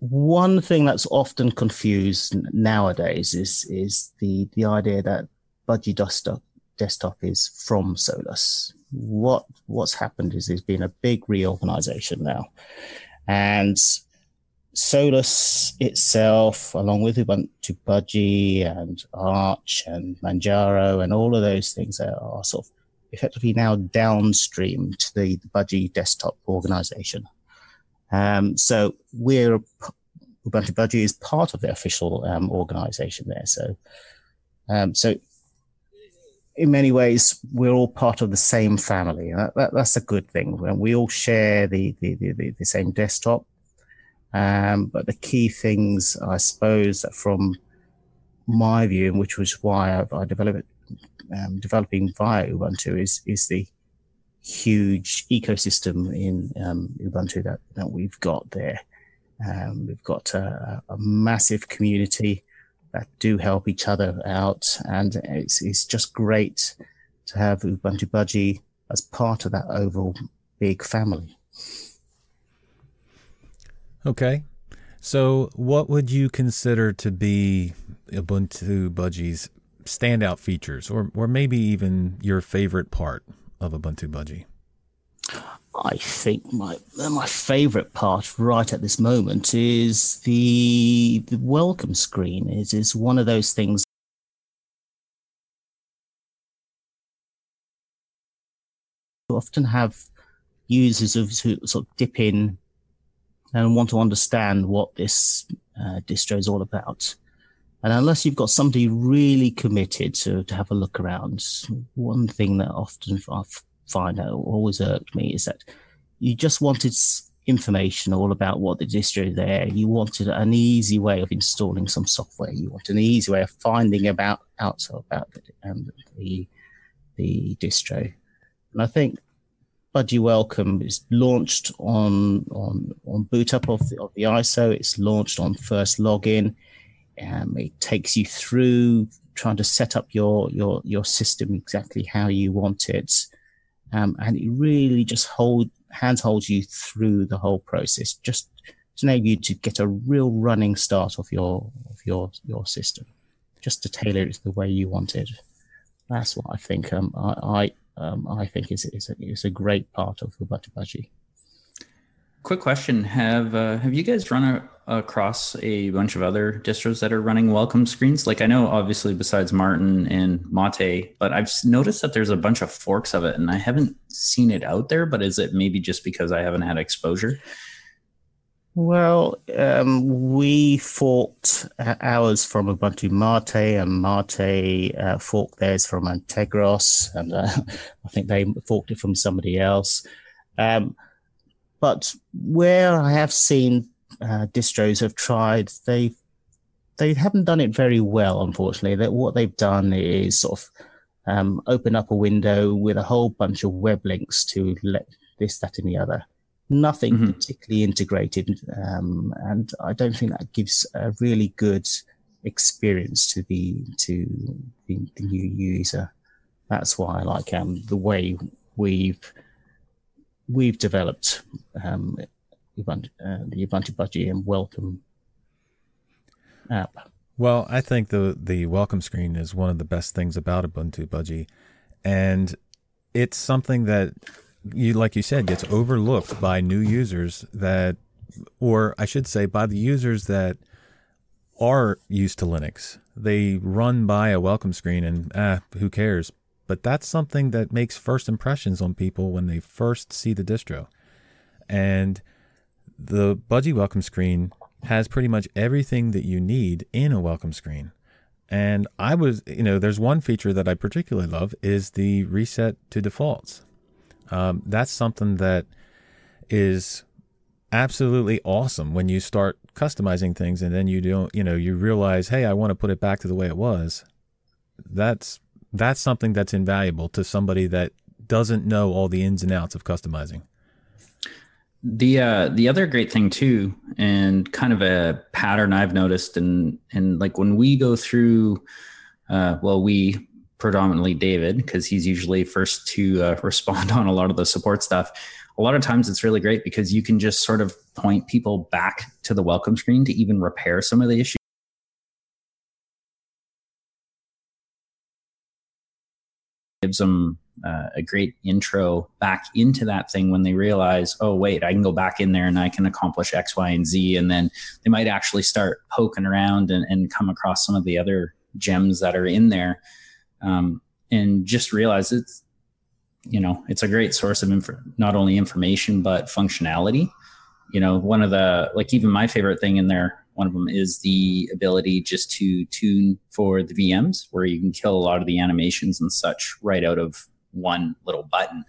one thing that's often confused nowadays is is the the idea that Budgie desktop desktop is from Solus. What what's happened is there's been a big reorganization now, and Solus itself, along with Ubuntu Budgie and Arch and Manjaro and all of those things are, are sort of effectively now downstream to the, the Budgie desktop organization. Um, so we're Ubuntu Budgie is part of the official um, organization there. So, um, so in many ways, we're all part of the same family. That, that, that's a good thing. And We all share the the, the, the same desktop. Um, but the key things, I suppose, from my view, and which was why I've, I developed um, developing via Ubuntu, is is the huge ecosystem in um, Ubuntu that, that we've got there. Um, we've got a, a, massive community do help each other out, and it's, it's just great to have Ubuntu Budgie as part of that overall big family.
Okay. So, what would you consider to be Ubuntu Budgie's standout features, or, or maybe even your favorite part of Ubuntu Budgie?
I think my my favorite part right at this moment is the the welcome screen. It is one of those things. You often have users who sort of dip in and want to understand what this uh, distro is all about. And unless you've got somebody really committed to, to have a look around, one thing that often I find out always irked me is that you just wanted information all about what the distro is there. You wanted an easy way of installing some software. You wanted an easy way of finding about out about the, um, the, the distro. And I think Budgie Welcome is launched on on on boot up of the, of the ISO. It's launched on first login. Um, it takes you through trying to set up your your your system exactly how you want it, um, and it really just hold hands holds you through the whole process, just to enable you to get a real running start of your of your your system, just to tailor it to the way you want it. That's what I think. Um, I I, um, I think is is a, is a great part of Ubuntu Budgie.
Quick question: Have uh, have you guys run a, across a bunch of other distros that are running welcome screens? Like I know, obviously, besides Martin and Mate, but I've noticed that there's a bunch of forks of it, and I haven't seen it out there. But is it maybe just because I haven't had exposure?
Well, um, we forked uh, ours from Ubuntu Mate, and Mate uh, forked theirs from Antergos, and uh, I think they forked it from somebody else. Um, but where I have seen uh, distros have tried, they they haven't done it very well, unfortunately. That what they've done is sort of um, open up a window with a whole bunch of web links to let this, that, and the other. Nothing
Mhm.
particularly integrated, um, and I don't think that gives a really good experience to the to the, the new user. That's why I like um, the way we've we've developed um, Ubuntu, uh, the Ubuntu Budgie and Welcome app.
Well, I think the the welcome screen is one of the best things about Ubuntu Budgie, and it's something that you, like you said, gets overlooked by new users that, or I should say, by the users that are used to Linux. They run by a welcome screen and ah, who cares? But that's something that makes first impressions on people when they first see the distro, and the Budgie welcome screen has pretty much everything that you need in a welcome screen. And I was, you know, there's one feature that I particularly love is the reset to defaults. Um, that's something that is absolutely awesome when you start customizing things and then you don't, you know, you realize, hey, I want to put it back to the way it was. That's that's something that's invaluable to somebody that doesn't know all the ins and outs of customizing.
The uh, the other great thing too, and kind of a pattern I've noticed, and and like when we go through, uh, well, we predominantly David because he's usually first to uh, respond on a lot of the support stuff. A lot of times it's really great because you can just sort of point people back to the welcome screen to even repair some of the issues. Gives them uh, a great intro back into that thing when they realize, oh, wait, I can go back in there and I can accomplish X, Y, and Z. And then they might actually start poking around and, and come across some of the other gems that are in there um, and just realize it's, you know, it's a great source of inf- not only information, but functionality. You know, one of the, like, even my favorite thing in there, one of them is the ability just to tune for the VMs, where you can kill a lot of the animations and such right out of one little button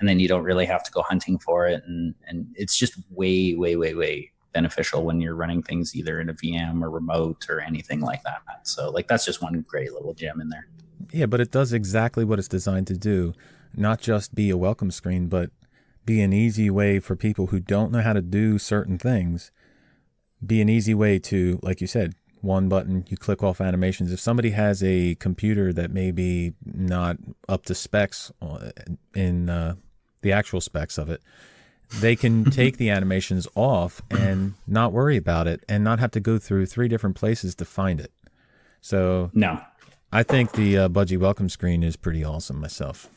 and then you don't really have to go hunting for it and and it's just way way way way beneficial when you're running things either in a VM or remote or anything like that so like that's just one great little gem in there
Yeah, but it does exactly what it's designed to do. Not just be a welcome screen, but be an easy way for people who don't know how to do certain things. Be an easy way to, like you said, one button, you click off animations. If somebody has a computer that may be not up to specs uh, in uh, the actual specs of it, they can take the animations off and not worry about it and not have to go through three different places to find it. So
no
I think the uh, Budgie welcome screen is pretty awesome myself.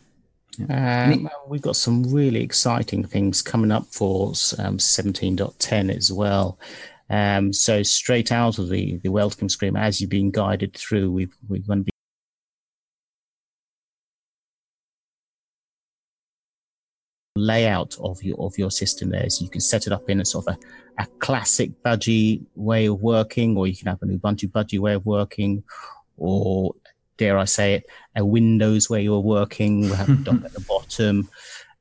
Um, we've got some really exciting things coming up for um, 17.10 as well. Um, so straight out of the, the welcome screen, as you've been guided through, we've, we're going to be layout of your of your system there. So you can set it up in a sort of a, a classic budgie way of working or you can have an ubuntu budgie way of working or dare i say it a windows way you're working. We have a dock at the bottom.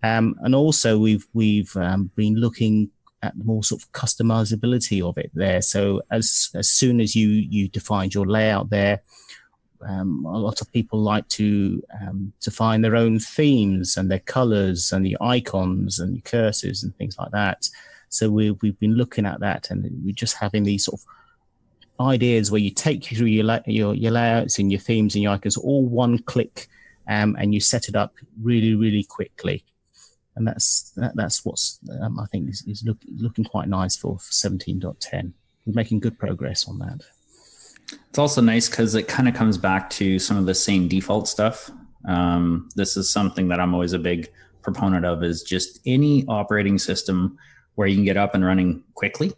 Um, and also we've we've um, been looking at more sort of customizability of it there so as as soon as you you defined your layout there um, a lot of people like to um, define their own themes and their colors and the icons and cursors and things like that. So we, we've been looking at that and we're just having these sort of ideas where you take through your, your, your layouts and your themes and your icons all one click um, and you set it up really, really quickly. And that's that, that's what's um, I think is, is look, looking quite nice for 17.10. We're making good progress on that.
It's also nice because it kind of comes back to some of the same default stuff. Um, this is something that I'm always a big proponent of is just any operating system where you can get up and running quickly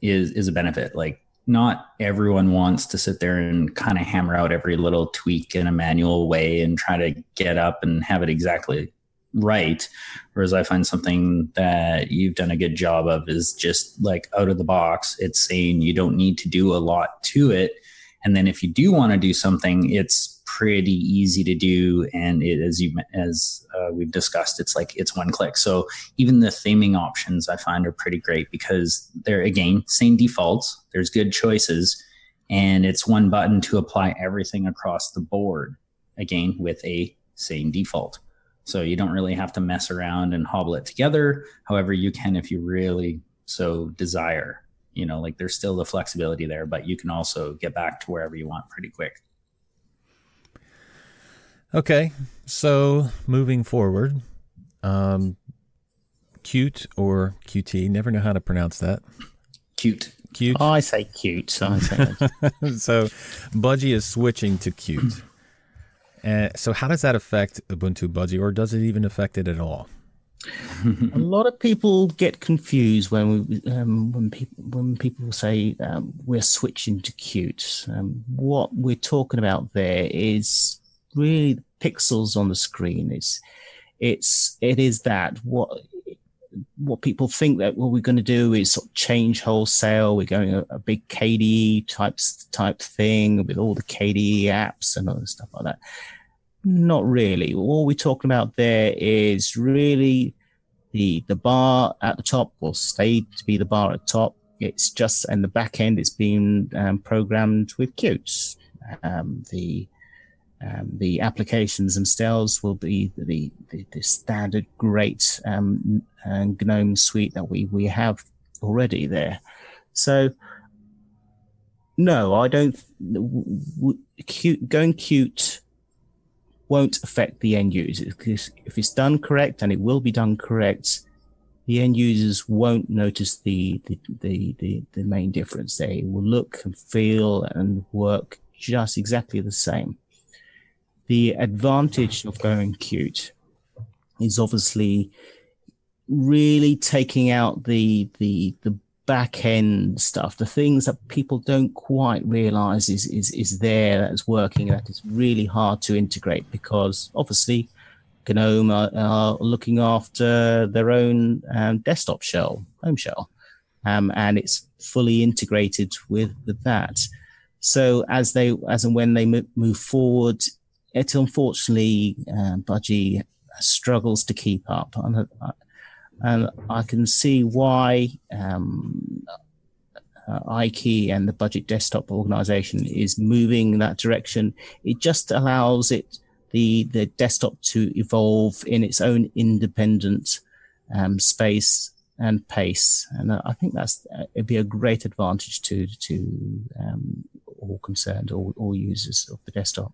is is a benefit. Like not everyone wants to sit there and kind of hammer out every little tweak in a manual way and try to get up and have it exactly right. Whereas I find something that you've done a good job of is just like out of the box. It's saying you don't need to do a lot to it. And then if you do want to do something, it's pretty easy to do. And it, as you, as uh, we've discussed, it's like, it's one click. So even the theming options I find are pretty great because they're again, same defaults. There's good choices and it's one button to apply everything across the board again with a same default. So you don't really have to mess around and hobble it together. However, you can if you really so desire. You know, like there's still the flexibility there, but you can also get back to wherever you want pretty quick.
Okay, so moving forward, um, Qt or Qt, never know how to pronounce that.
Cute,
Qt.
I say cute. I say
so Budgie is switching to Qt. And so how does that affect Ubuntu Budgie, or does it even affect it at all?
a lot of people get confused when we um, when people when people say um, we're switching to Qt. Um, what we're talking about there is really pixels on the screen. It's it's it is that what what people think that what we're going to do is sort of change wholesale. We're going a, a big KDE types type thing with all the KDE apps and other stuff like that. Not really. All we're talking about there is really the the bar at the top will stay to be the bar at the top. It's just and the back end is being um, programmed with Qt. Um, the um, the applications themselves will be the, the, the standard great um, GNOME suite that we, we have already there. So, no, I don't. Qt, going Qt won't affect the end users because if it's done correct, and it will be done correct, the end users won't notice the the, the, the, the main difference. They will look and feel and work just exactly the same the advantage of going Qt is obviously really taking out the the the back end stuff, the things that people don't quite realize is is is there that's working that is really hard to integrate because obviously GNOME are, are looking after their own um, desktop shell, home shell, um, and it's fully integrated with, with that. So as they as and when they move forward it unfortunately uh, Budgie struggles to keep up, and, and I can see why um, uh, Ikey and the Budgie Desktop organization is moving in that direction. It just allows it the the desktop to evolve in its own independent um, space and pace, and uh, I think that's uh, it'd be a great advantage to to um, all concerned, all, all users of the desktop.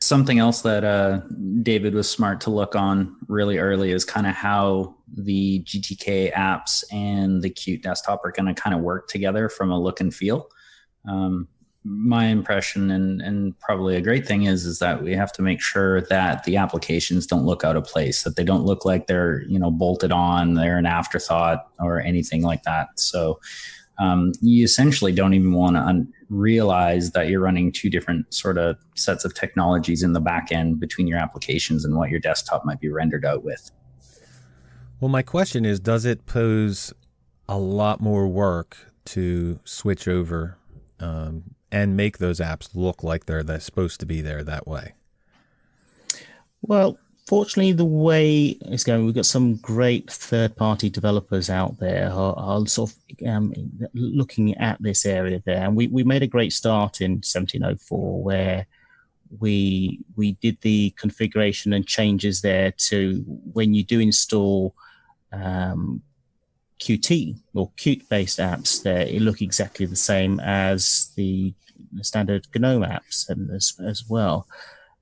Something else that uh, David was smart to look on really early is kind of how the GTK apps and the Qt desktop are going to kind of work together from a look and feel. Um, my impression and, and probably a great thing is is that we have to make sure that the applications don't look out of place that they don't look like they're you know bolted on they're an afterthought or anything like that so um, you essentially don't even want to un- realize that you're running two different sort of sets of technologies in the back end between your applications and what your desktop might be rendered out with.
Well, my question is Does it pose a lot more work to switch over um, and make those apps look like they're, they're supposed to be there that way?
Well, fortunately, the way it's going, we've got some great third-party developers out there who are, sort of um, looking at this area there, and we, we made a great start in 1704 where we we did the configuration and changes there to when you do install um, Qt or Qt-based apps, there it look exactly the same as the, the standard GNOME apps and as as well.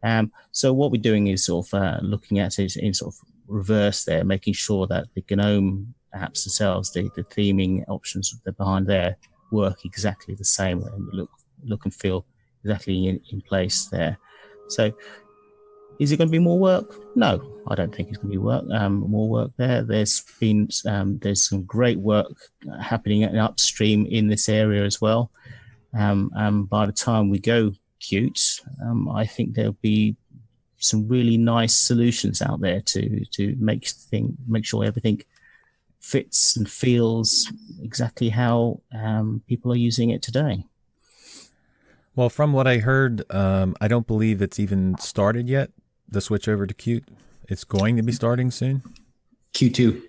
Um, so what we're doing is sort of uh, looking at it in sort of reverse there, making sure that the GNOME apps themselves, the, the theming options that are behind there, work exactly the same and look look and feel exactly in, in place there. So is it going to be more work? No, I don't think it's going to be work. Um, more work there. There's been um, there's some great work happening upstream in this area as well. Um, and by the time we go Qt, um, I think there'll be some really nice solutions out there to to make thing make sure everything fits and feels exactly how um, people are using it today.
Well, from what I heard, um, I don't believe it's even started yet. The switch over to Qt. It's going to be starting soon.
Q2.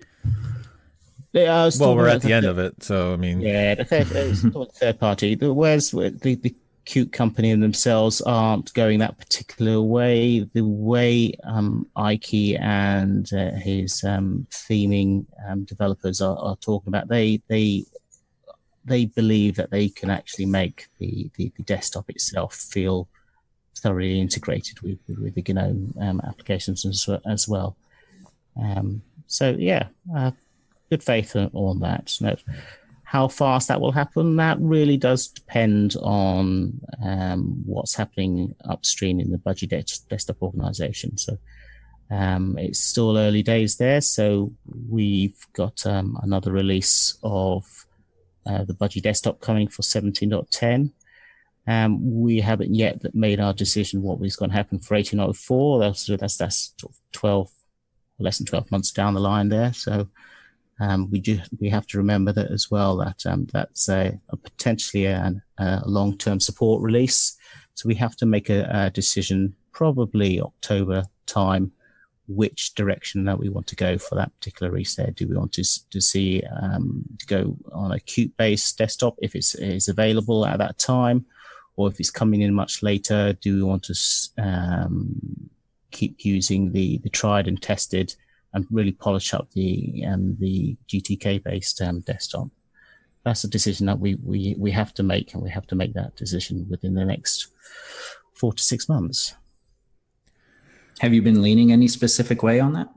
Yeah,
well, we're at the, the end of it, so I mean,
yeah, the third, third party. Whereas the, the Qt company in themselves aren't going that particular way. The way um, Ikey and uh, his um, theming um, developers are, are, talking about, they they they believe that they can actually make the, the, the desktop itself feel thoroughly integrated with with, the GNOME um, applications as, as well. Um, so yeah, uh, good faith on that. No, how fast that will happen, that really does depend on um, what's happening upstream in the budgie desktop organization. So um, it's still early days there. So we've got um, another release of uh, the budgie desktop coming for 17.10. Um, we haven't yet made our decision what is going to happen for 1804. That's, that's, that's 12, less than 12 months down the line there. So um, we do we have to remember that as well that um, that's a, a potentially a, a long term support release. So we have to make a, a, decision probably October time which direction that we want to go for that particular reset. Do we want to to see um, to go on a Qt based desktop if it's is available at that time, or if it's coming in much later? Do we want to um, keep using the the tried and tested and really polish up the um, the GTK based um, desktop. That's a decision that we, we we have to make, and we have to make that decision within the next four to six months.
Have you been leaning any specific way on that?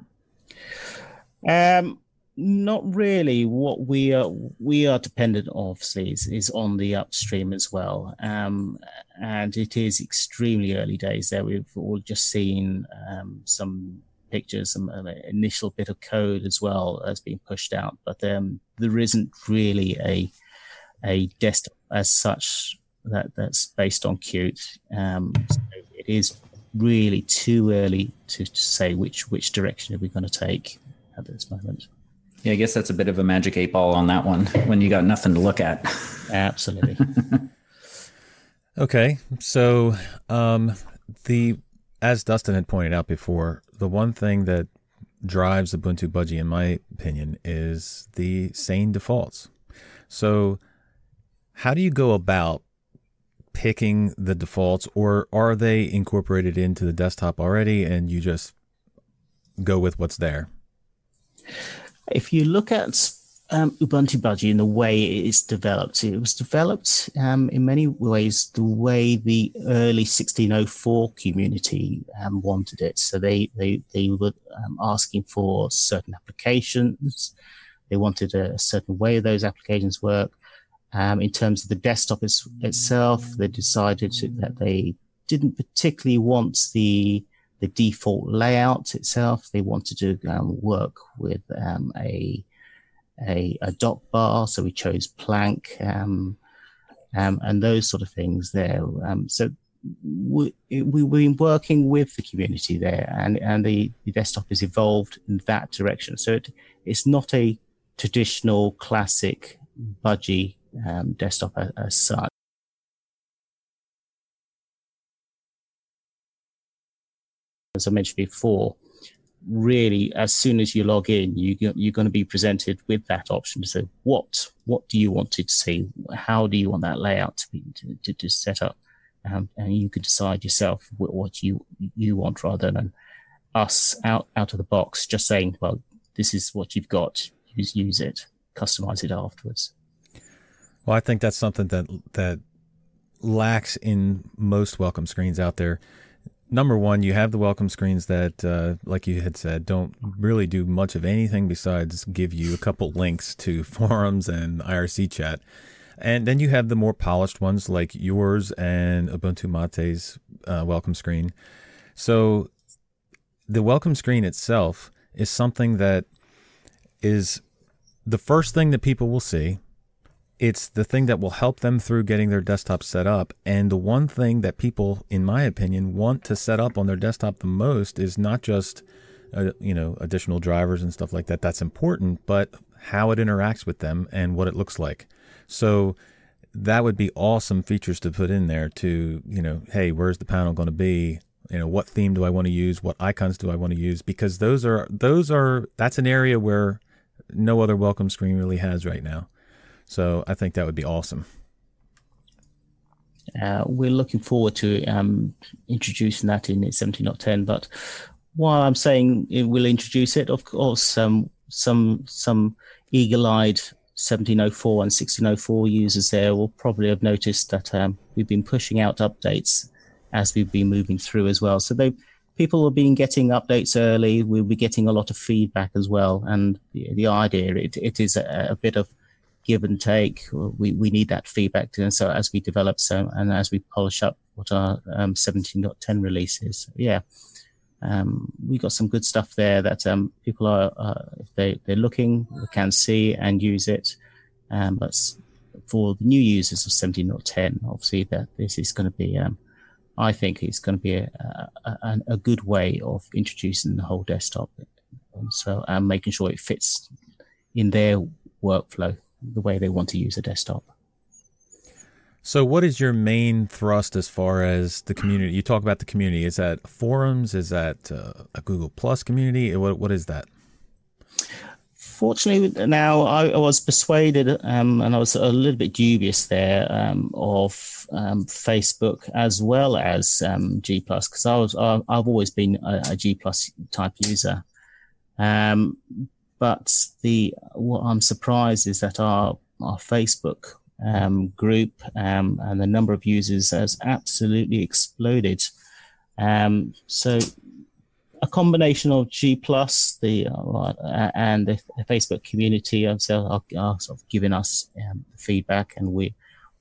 Um, not really. What we are we are dependent, obviously, is, is on the upstream as well, um, and it is extremely early days there. We've all just seen um, some pictures, and uh, initial bit of code as well as being pushed out, but um, there isn't really a a desktop as such that that's based on Qt. Um, so it is really too early to, to say which which direction are we going to take at this moment.
Yeah, I guess that's a bit of a magic eight ball on that one when you got nothing to look at.
Absolutely.
okay, so um, the as Dustin had pointed out before, the one thing that drives Ubuntu Budgie, in my opinion, is the sane defaults. So, how do you go about picking the defaults, or are they incorporated into the desktop already and you just go with what's there?
If you look at um, Ubuntu Budgie and the way it's developed. It was developed um, in many ways the way the early 1604 community um, wanted it. So they they they were um, asking for certain applications. They wanted a, a certain way those applications work. Um, in terms of the desktop itself, they decided that they didn't particularly want the the default layout itself. They wanted to um, work with a a, a dock bar. So we chose plank, um, um, and those sort of things there. Um, so we, we've been working with the community there and, and the, the desktop has evolved in that direction. So it, it's not a traditional classic budgie um, desktop as, as such. As I mentioned before, really as soon as you log in you you're going to be presented with that option. So what what do you want to see? How do you want that layout to be to, to, to set up? Um, and you can decide yourself what you you want rather than us out out of the box just saying well this is what you've got use use it customize it afterwards.
Well i think that's something that that lacks in most welcome screens out there number one, you have the welcome screens that, uh, like you had said, don't really do much of anything besides give you a couple links to forums and IRC chat. And then you have the more polished ones like yours and Ubuntu Mate's uh, welcome screen. So the welcome screen itself is something that is the first thing that people will see. It's the thing that will help them through getting their desktop set up. And the one thing that people, in my opinion, want to set up on their desktop the most is not just, uh, you know, additional drivers and stuff like that. That's important, but how it interacts with them and what it looks like. So that would be awesome features to put in there to, you know, hey, where's the panel going to be? You know, what theme do I want to use? What icons do I want to use? Because those are those are that's an area where no other welcome screen really has right now. So I think that would be awesome.
Uh, we're looking forward to um, introducing that in 17.10. But while I'm saying it will introduce it, of course, um, some some eagle-eyed 1704 and 1604 users there will probably have noticed that um, we've been pushing out updates as we've been moving through as well. So they people have been getting updates early. We'll be getting a lot of feedback as well. And the, the idea it, it is a, a, bit of give and take. We, we need that feedback. And so as we develop so and as we polish up what our um, 17.10 release is, yeah, um, we got some good stuff there that um, people are uh, if they they're looking can see and use it. Um, but for the new users of 17.10, obviously that this is going to be um, I think it's going to be a, a, a good way of introducing the whole desktop. And so and making sure it fits in their workflow the way they want to use a desktop.
So, what is your main thrust as far as the community? You talk about the community. Is that forums? Is that uh, a Google Plus community? What What is that?
Fortunately, now I, I was persuaded, um, and I was a little bit dubious there um, of um, Facebook as well as um, G Plus because I was I, have always been a, a G Plus type user. But the what I'm surprised is that our our Facebook um, group um, and the number of users has absolutely exploded. Um, so a combination of G plus the uh, and the, Facebook community are, are, are sort of giving us um, feedback, and we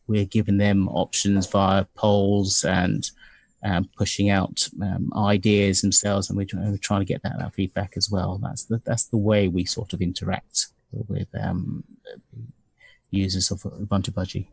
we're giving them options via polls and um, pushing out um, ideas themselves, and we're, we're, trying to get that, feedback as well. That's the that's the way we sort of interact with um, users of Ubuntu Budgie.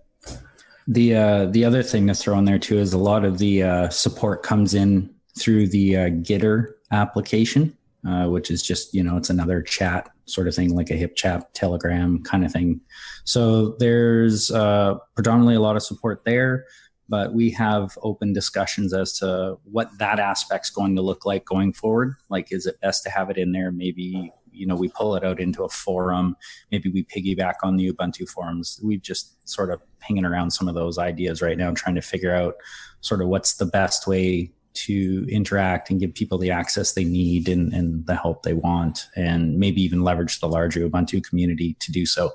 The uh, the other thing to throw in there too is a lot of the uh, support comes in through the uh, Gitter application, uh, which is just you know it's another chat sort of thing like a HipChat, Telegram kind of thing. So there's uh, predominantly a lot of support there but we have open discussions as to what that aspect's going to look like going forward. Like, is it best to have it in there? Maybe, you know, we pull it out into a forum. Maybe we piggyback on the Ubuntu forums. We've just sort of hanging around some of those ideas right now, trying to figure out sort of what's the best way to interact and give people the access they need and, and the help they want, and maybe even leverage the larger Ubuntu community to do so.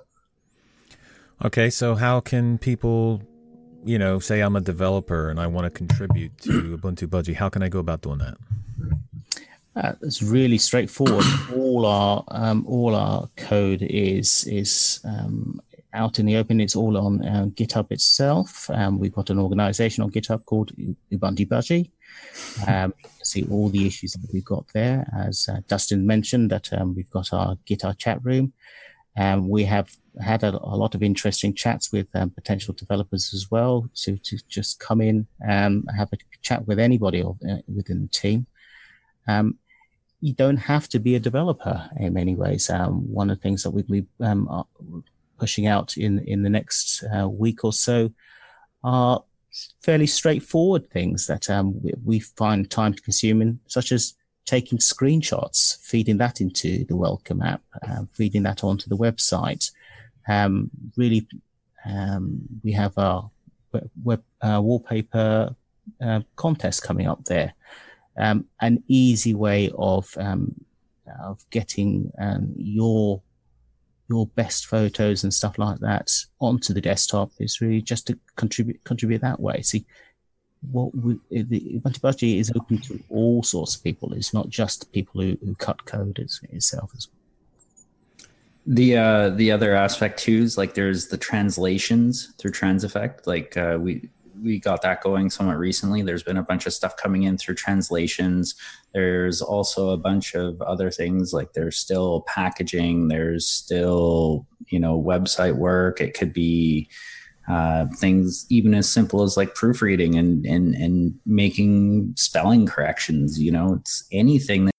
Okay, so how can people you know, say I'm a developer and I want to contribute to Ubuntu Budgie, how can I go about doing that?
Uh, it's really straightforward. all our um, all our code is is um, out in the open. It's all on uh, GitHub itself. Um, we've got an organization on GitHub called Ubuntu Budgie. Um, see all the issues that we've got there. As uh, Dustin mentioned, that um, we've got our GitHub chat room. Um, we have had a, a, lot of interesting chats with um, potential developers as well to, to just come in and um, have a chat with anybody uh, within the team. Um, you don't have to be a developer in many ways. Um, one of the things that we'll be um, pushing out in, in the next uh, week or so are fairly straightforward things that we, we, find time consuming, such as taking screenshots, feeding that into the welcome app, uh, feeding that onto the website. Um, really, um, we have our web, uh, wallpaper uh, contest coming up there. Um, an easy way of um, of getting um, your your best photos and stuff like that onto the desktop is really just to contribute contribute that way. See, what we, the Ubuntu is open to all sorts of people. It's not just people who, who cut code itself as well.
The uh, the other aspect too is like there's the translations through Transifex. Like uh, we we got that going somewhat recently. There's been a bunch of stuff coming in through translations. There's also a bunch of other things like there's still packaging. There's still you know website work. It could be uh, things even as simple as like proofreading and and and making spelling corrections. You know, it's anything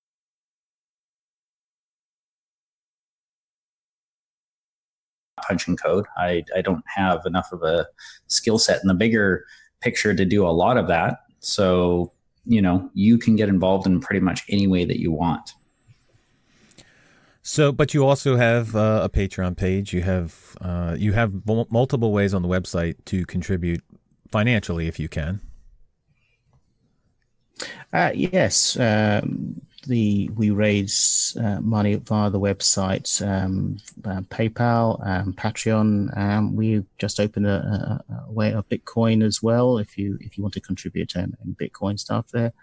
punching code. I, I don't have enough of a skill set in the bigger picture to do a lot of that. So, you know, you can get involved in pretty much any way that you want.
So, but you also have uh, a Patreon page. You have uh, you have m- multiple ways on the website to contribute financially if you can.
Uh, yes, um, the we raise uh, money via the website, um, uh, PayPal, um, Patreon. Um, we just opened a, a, a, way of Bitcoin as well. If you if you want to contribute in, in Bitcoin stuff there.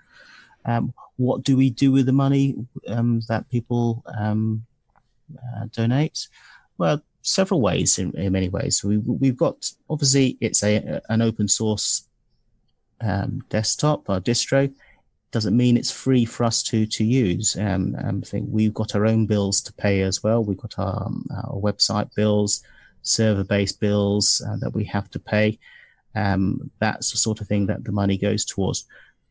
Um, what do we do with the money um, that people um, uh, donate? Well, several ways in, in many ways. We we've got obviously it's a an open source desktop or distro doesn't mean it's free for us to to use. Um, um, I think we've got our own bills to pay as well. We've got our, um, our website bills, server based bills uh, that we have to pay. Um, that's the sort of thing that the money goes towards.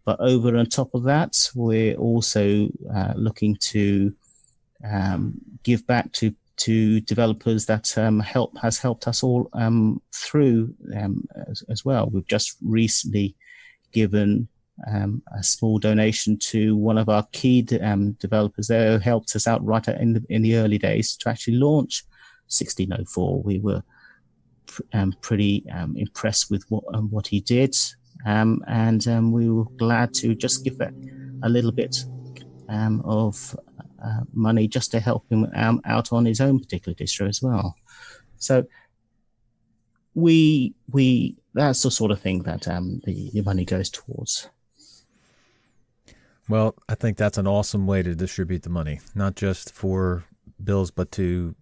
But over on top of that, we're also uh, looking to um, give back to to developers that help has helped us all through as, as well. We've just recently given um, a small donation to one of our key um, developers there who helped us out right in the, in the early days to actually launch 1604. We were pr- um, pretty um, impressed with what um, what he did, um, and we were glad to just give that a little bit of uh, money just to help him out on his own particular distro as well. So we we that's the sort of thing that the, the money goes towards.
Well, I think that's an awesome way to distribute the money, not just for bills, but to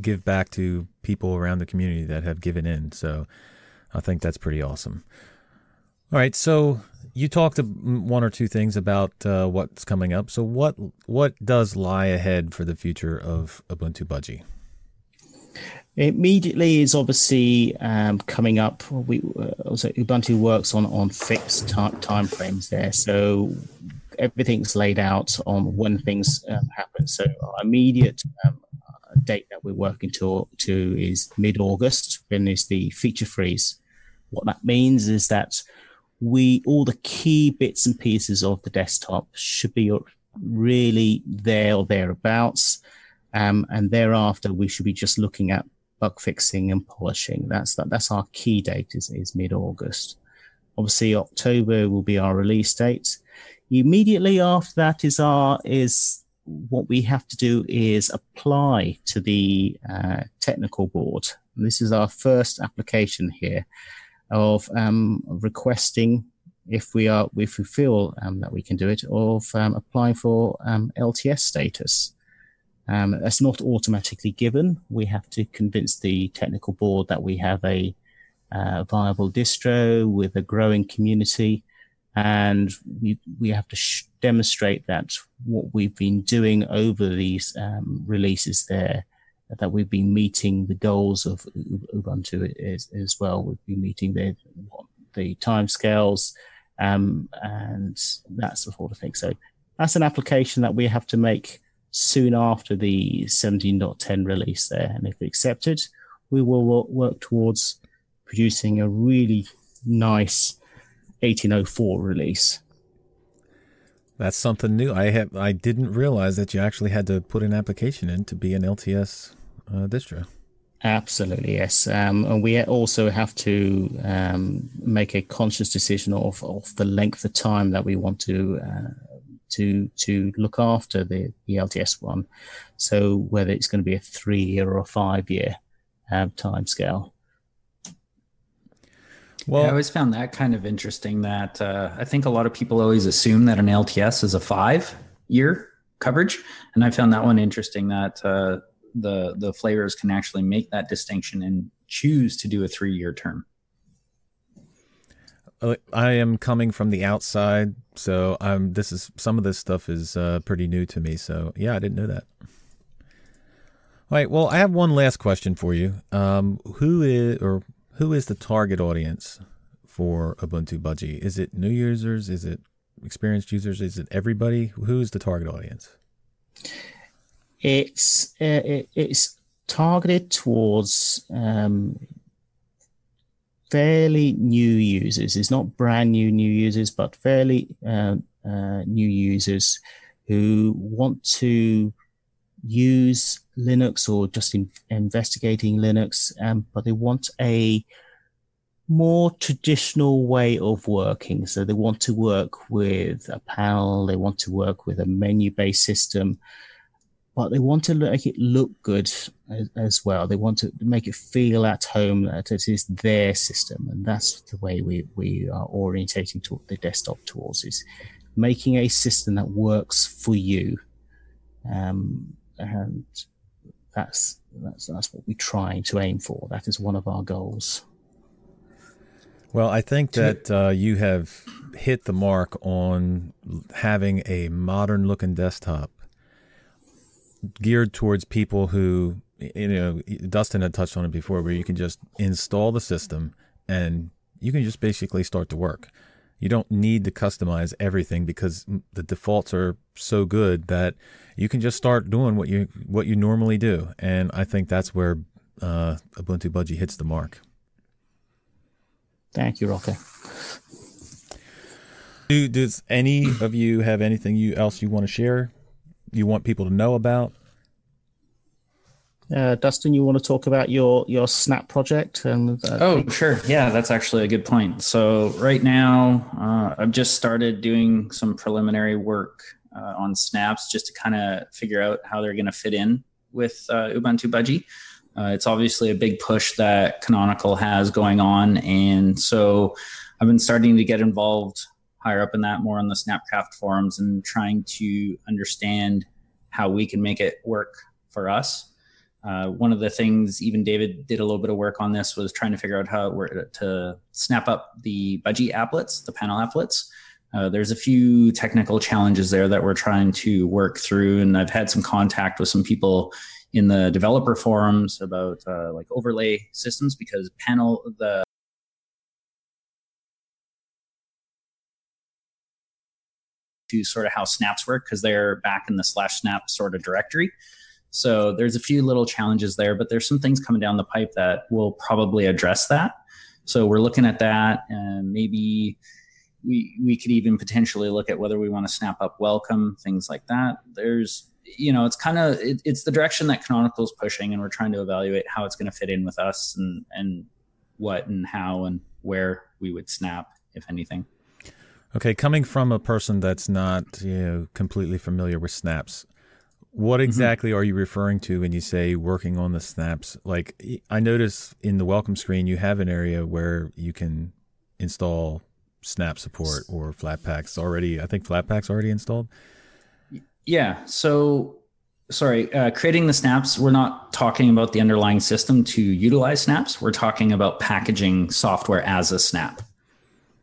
give back to people around the community that have given in. So I think that's pretty awesome. All right, so you talked one or two things about uh, what's coming up. So what what does lie ahead for the future of Ubuntu Budgie?
Immediately is obviously um, coming up. We uh, also Ubuntu works on on fixed time frames there. So everything's laid out on when things um, happen. So our immediate um, date that we're working to to is mid August. When is the feature freeze? What that means is that we all the key bits and pieces of the desktop should be really there or thereabouts, um, and thereafter we should be just looking at bug fixing and polishing. That's that. That's our key date is, is mid August. Obviously, October will be our release date. Immediately after that is our is what we have to do is apply to the uh, technical board. And this is our first application here of um, requesting if we are if we feel um, that we can do it of um, applying for um, LTS status. Um, that's not automatically given. We have to convince the technical board that we have a uh, viable distro with a growing community and we we have to sh- demonstrate that what we've been doing over these um, releases there that we've been meeting the goals of Ubuntu as, as well. We've been meeting the the timescales um, and that sort of thing. So that's an application that we have to make soon after the 17.10 release there. And if accepted, we will work towards producing a really nice 1804 release.
That's something new. I have I didn't realize that you actually had to put an application in to be an LTS uh, distro.
Absolutely, yes. Um, and we also have to um, make a conscious decision of, of the length of time that we want to uh, to to look after the, the LTS one. So whether it's going to be a three year or a five year um, time scale.
Well, yeah, I always found that kind of interesting. That uh, I think a lot of people always assume that an LTS is a five-year coverage, and I found that one interesting. That uh, the the flavors can actually make that distinction and choose to do a three-year term.
uh, I am coming from the outside, so I'm. This is some of this stuff is uh, pretty new to me. So yeah, I didn't know that. All right. Well, I have one last question for you. Um, who is or who is the target audience for Ubuntu Budgie? Is it new users? Is it experienced users? Is it everybody? Who is the target audience?
It's uh, it, it's targeted towards um, fairly new users. It's not brand new new users, but fairly uh, uh, new users who want to use Linux or just in, investigating Linux, um, but they want a more traditional way of working. So they want to work with a panel, they want to work with a menu based system, but they want to make it look good as, as, well. They want to make it feel at home that it is their system. And that's the way we, we are orientating to the desktop tools is making a system that works for you. Um, and that's, that's, that's what we're trying to aim for. That is one of our goals.
Well, I think that uh, you have hit the mark on having a modern looking desktop geared towards people who, you know, Dustin had touched on it before, where you can just install the system and you can just basically start to work. You don't need to customize everything because the defaults are so good that you can just start doing what you what you normally do. And I think that's where uh, Ubuntu Budgie hits the mark.
Thank you, Rocco.
Do, does any of you have anything you else you want to share? You want people to know about?
Uh, Dustin, you want to talk about your your Snap project? And
uh, oh, sure, yeah, that's actually a good point. So right now, uh, I've just started doing some preliminary work uh, on Snaps just to kind of figure out how they're going to fit in with uh, Ubuntu Budgie. Uh, it's obviously a big push that Canonical has going on. And so I've been starting to get involved higher up in that, more on the Snapcraft forums, and trying to understand how we can make it work for us. Uh, one of the things, even David did a little bit of work on this, was trying to figure out how to snap up the budgie applets, the panel applets. Uh, there's a few technical challenges there that we're trying to work through, and I've had some contact with some people in the developer forums about uh, like overlay systems because panel the to sort of how snaps work because they're back in the slash snap sort of directory. So there's a few little challenges there, but there's some things coming down the pipe that will probably address that. So we're looking at that and maybe we we could even potentially look at whether we want to snap up welcome, things like that. There's you know, it's kind of it, it's the direction that Canonical is pushing, and we're trying to evaluate how it's going to fit in with us and and what and how and where we would snap, if anything.
Okay, coming from a person that's not you know completely familiar with snaps, what mm-hmm. exactly mm-hmm. are you referring to when you say working on the snaps? Like I notice in the welcome screen you have an area where you can install snap support or Flatpaks already. I think Flatpaks already installed.
Yeah. So, sorry, uh, creating the snaps, we're not talking about the underlying system to utilize snaps. We're talking about packaging software as a snap.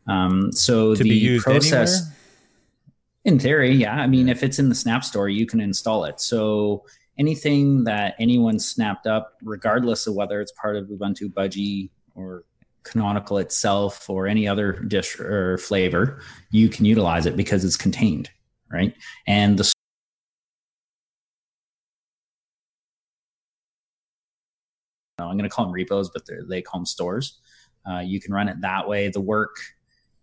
Um, so
to
the
process,
anywhere? In theory, yeah. I mean, if it's in the Snap Store, you can install it. So anything that anyone snapped up, regardless of whether it's part of Ubuntu Budgie or Canonical itself or any other dish or flavor, you can utilize it because it's contained, right? And the I'm going to call them repos, but they call them stores. Uh, you can run it that way. The work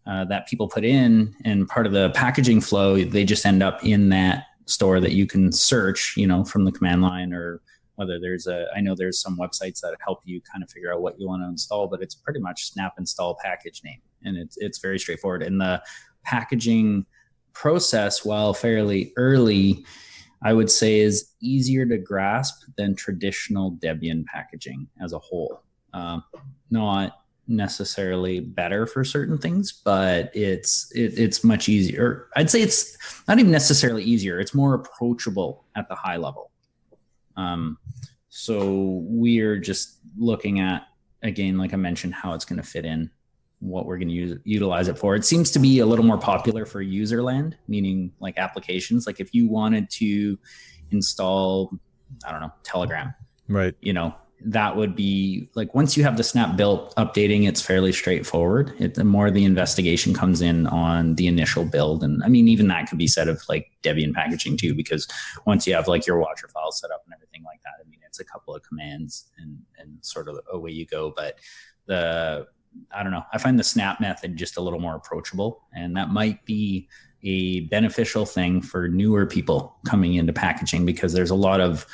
uh, that people put in and part of the packaging flow, they just end up in that store that you can search, you know, from the command line or whether there's a, I know there's some websites that help you kind of figure out what you want to install, but it's pretty much snap install package name. And it's, it's very straightforward. And the packaging process, while fairly early, I would say is easier to grasp than traditional Debian packaging as a whole. Um, not necessarily better for certain things, but it's it, it's much easier. I'd say it's not even necessarily easier. It's more approachable at the high level. Um, so we're just looking at again, like I mentioned, how it's going to fit in what we're going to use utilize it for. It seems to be a little more popular for user land, meaning like applications. Like if you wanted to install, I don't know, Telegram,
Right.
you know, that would be like once you have the snap built, updating it's fairly straightforward. It, the more the investigation comes in on the initial build, and I mean even that could be said of like Debian packaging too, because once you have like your watcher file set up and everything like that, I mean it's a couple of commands and and sort of away you go. But the I don't know. I find the snap method just a little more approachable, and that might be a beneficial thing for newer people coming into packaging because there's a lot of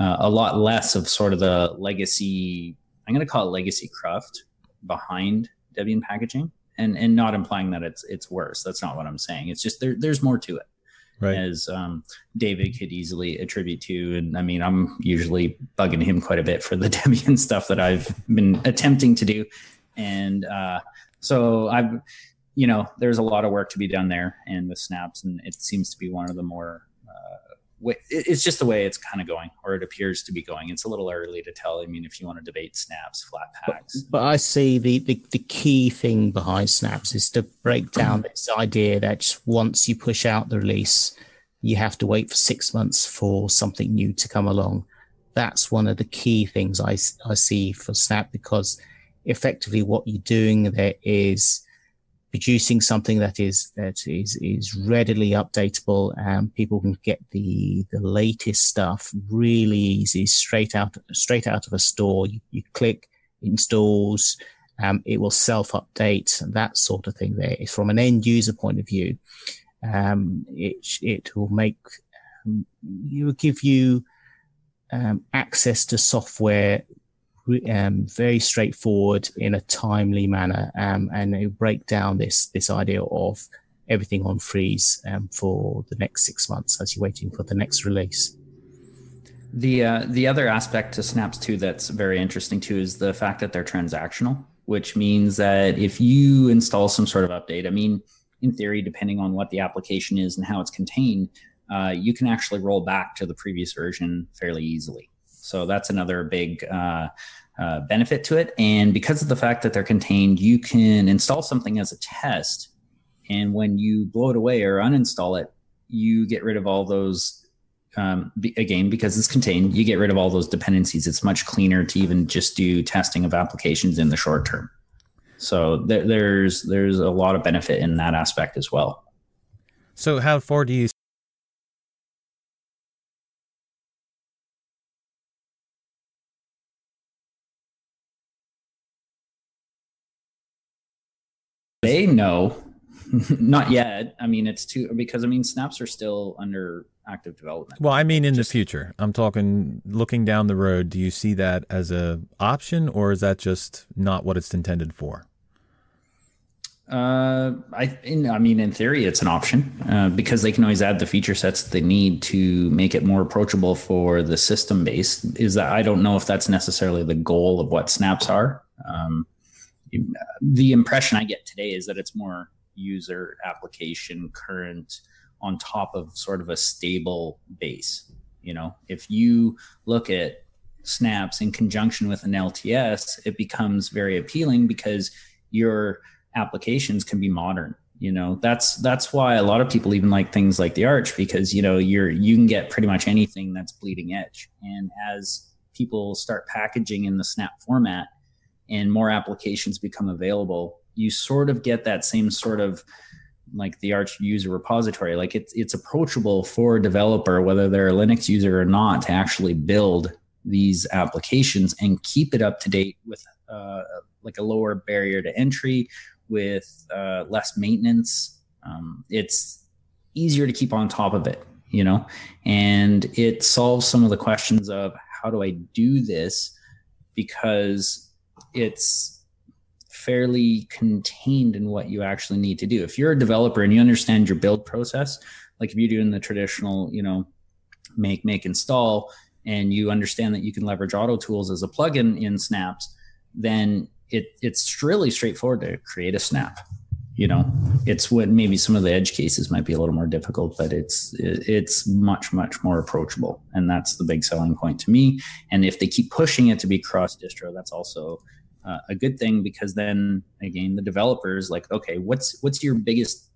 uh, a lot less of sort of the legacy. I'm going to call it legacy craft behind Debian packaging, and and not implying that it's it's worse. That's not what I'm saying. It's just there, there's more to it
Right.
as um, David could easily attribute to. And I mean, I'm usually bugging him quite a bit for the Debian stuff that I've been attempting to do. And uh, so I've, you know, there's a lot of work to be done there and with snaps. And it seems to be one of the more, uh, it's just the way it's kind of going, or it appears to be going. It's a little early to tell. I mean, if you want to debate snaps, Flatpaks.
But I see the, the, the key thing behind snaps is to break down mm-hmm. this idea that once you push out the release, you have to wait for six months for something new to come along. That's one of the key things I, I see for Snap because effectively what you're doing there is producing something that is that is is readily updatable and people can get the the latest stuff really easy straight out straight out of a store. You, you click installs um, it will self update that sort of thing there. From an end user point of view um, it it will make um, it will give you um, access to software re- um, very straightforward in a timely manner, um, and it break down this this idea of everything on freeze um, for the next six months as you're waiting for the next release.
The uh, the other aspect to snaps too that's very interesting too is the fact that they're transactional, which means that if you install some sort of update, I mean, in theory, depending on what the application is and how it's contained, uh, you can actually roll back to the previous version fairly easily. So that's another big uh, uh, benefit to it. And because of the fact that they're contained, you can install something as a test, and when you blow it away or uninstall it, you get rid of all those um, again because it's contained you get rid of all those dependencies. It's much cleaner to even just do testing of applications in the short term. So there, there's there's a lot of benefit in that aspect as well.
So how far do you
know not yet i mean it's too because i mean snaps are still under active development
Well, I mean in
Just-
the future. I'm talking looking down the road, do you see that as a option or is that just not what it's intended for?
Uh, I in, I mean, in theory, it's an option uh, because they can always add the feature sets that they need to make it more approachable for the system base. Is that I don't know if that's necessarily the goal of what snaps are. Um, the impression I get today is that it's more user application current on top of sort of a stable base. You know, if you look at snaps in conjunction with an LTS, it becomes very appealing because your applications can be modern you know that's that's why a lot of people even like things like the arch because you know you're you can get pretty much anything that's bleeding edge and as people start packaging in the snap format and more applications become available you sort of get that same sort of like the arch user repository. Like it's it's approachable for a developer whether they're a linux user or not to actually build these applications and keep it up to date with uh, like a lower barrier to entry with uh, less maintenance. Um, it's easier to keep on top of it, you know, and it solves some of the questions of how do I do this? Because it's fairly contained in what you actually need to do. If you're a developer and you understand your build process, like if you're doing the traditional, you know, make, make, install, and you understand that you can leverage auto tools as a plugin in snaps, then it it's really straightforward to create a snap. You know it's what maybe some of the edge cases might be a little more difficult but it's it's much much more approachable. And that's the big selling point to me. And if they keep pushing it to be cross distro that's also uh, a good thing because then again the developers like okay what's what's your biggest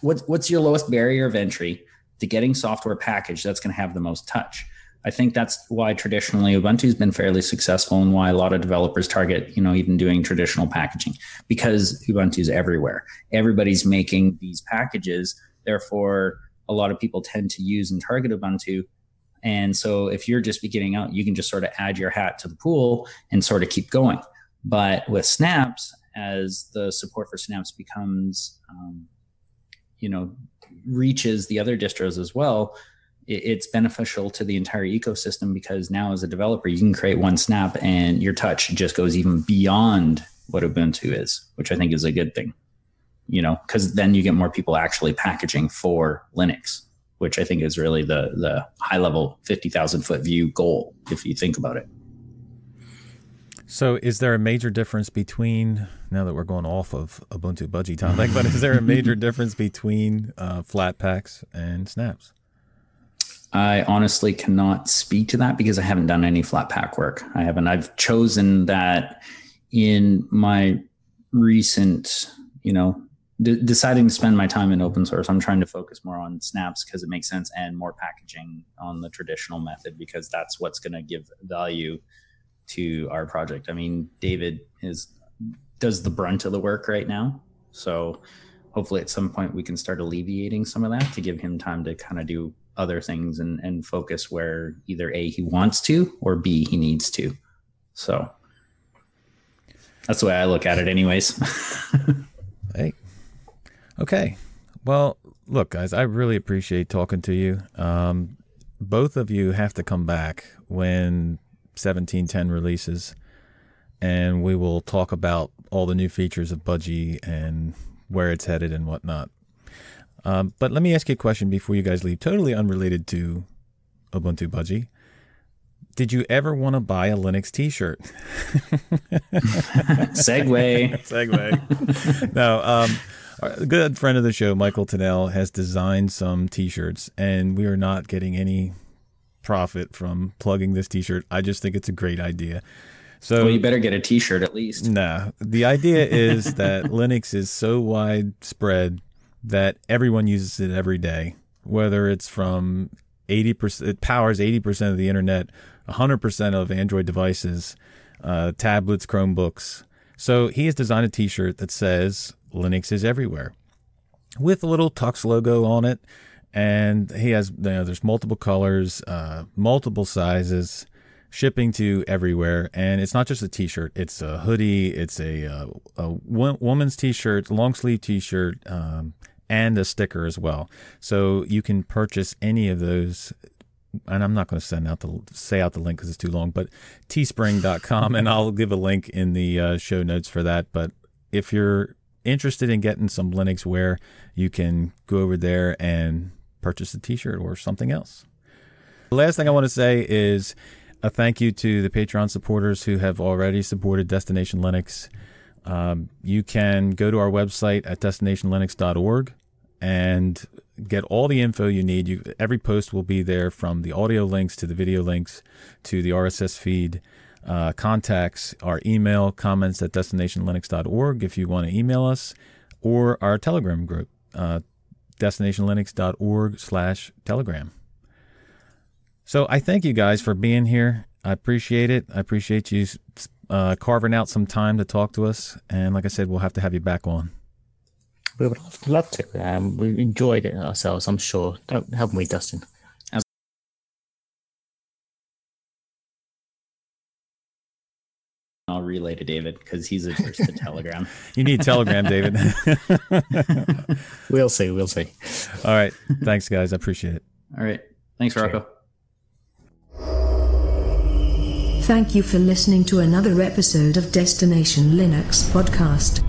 what's what's your lowest barrier of entry to getting software package that's going to have the most touch? I think that's why traditionally ubuntu's been fairly successful and why a lot of developers target you know even doing traditional packaging because ubuntu's everywhere. Everybody's making these packages. Therefore a lot of people tend to use and target ubuntu and so if you're just beginning out, you can just sort of add your hat to the pool and sort of keep going. But with snaps, as the support for snaps becomes, um, you know, reaches the other distros as well, it, it's beneficial to the entire ecosystem because now as a developer, you can create one snap and your touch just goes even beyond what Ubuntu is, which I think is a good thing. You know, because then you get more people actually packaging for Linux which I think is really the the high level fifty thousand foot view goal if you think about it.
So, is there a major difference between now that we're going off of Ubuntu Budgie topic, but is there a major difference between uh, Flatpaks and snaps?
I honestly cannot speak to that because I haven't done any Flatpak work. I haven't. I've chosen that in my recent, you know, deciding to spend my time in open source, I'm trying to focus more on snaps because it makes sense and more packaging on the traditional method because that's what's going to give value to our project. I mean, David is does the brunt of the work right now, so hopefully at some point we can start alleviating some of that to give him time to kind of do other things and, and focus where either a he wants to or b he needs to. So that's the way I look at it, anyways.
Okay. Well, look, guys, I really appreciate talking to you. Um, both of you have to come back when 1710 releases, and we will talk about all the new features of Budgie and where it's headed and whatnot. Um, but let me ask you a question before you guys leave, totally unrelated to Ubuntu Budgie. Did you ever want to buy a Linux T-shirt?
Segue.
Segue. no. Um, a good friend of the show, Michael Tunnell, has designed some T-shirts, and we are not getting any profit from plugging this T-shirt. I just think it's a great idea. So
well, you better get a T-shirt at least.
Nah, the idea is that Linux is so widespread that everyone uses it every day, whether it's from 80%, it powers 80% of the internet, 100% of Android devices, uh, tablets, Chromebooks. So he has designed a T-shirt that says Linux is everywhere with a little Tux logo on it. And he has, you know, there's multiple colors, uh, multiple sizes, shipping to everywhere. And it's not just a t-shirt, it's a hoodie, it's a, uh, a woman's t-shirt, long sleeve t-shirt, um, and a sticker as well. So you can purchase any of those and I'm not going to send out the say out the link because it's too long, but teespring.com, and I'll give a link in the uh, show notes for that. But if you're interested in getting some Linux wear, you can go over there and purchase a t-shirt or something else. The last thing I want to say is a thank you to the Patreon supporters who have already supported Destination Linux. Um, you can go to our website at destinationlinux.org and get all the info you need. You, every post will be there from the audio links to the video links to the RSS feed uh, contacts, our email, comments at destinationlinux.org if you want to email us, or our Telegram group, uh, destinationlinux.org slash telegram. So I thank you guys for being here. I appreciate it. I appreciate you uh, carving out some time to talk to us. And like I said, we'll have to have you back on.
We would love to. Um, we enjoyed it ourselves, I'm sure. Don't, haven't we, Dustin?
I'll relay to David because he's adverse to Telegram.
You need Telegram, David.
we'll see. We'll see.
All right. Thanks, guys. I appreciate it.
All right. Thanks, Rocco.
Thank you for listening to another episode of Destination Linux podcast.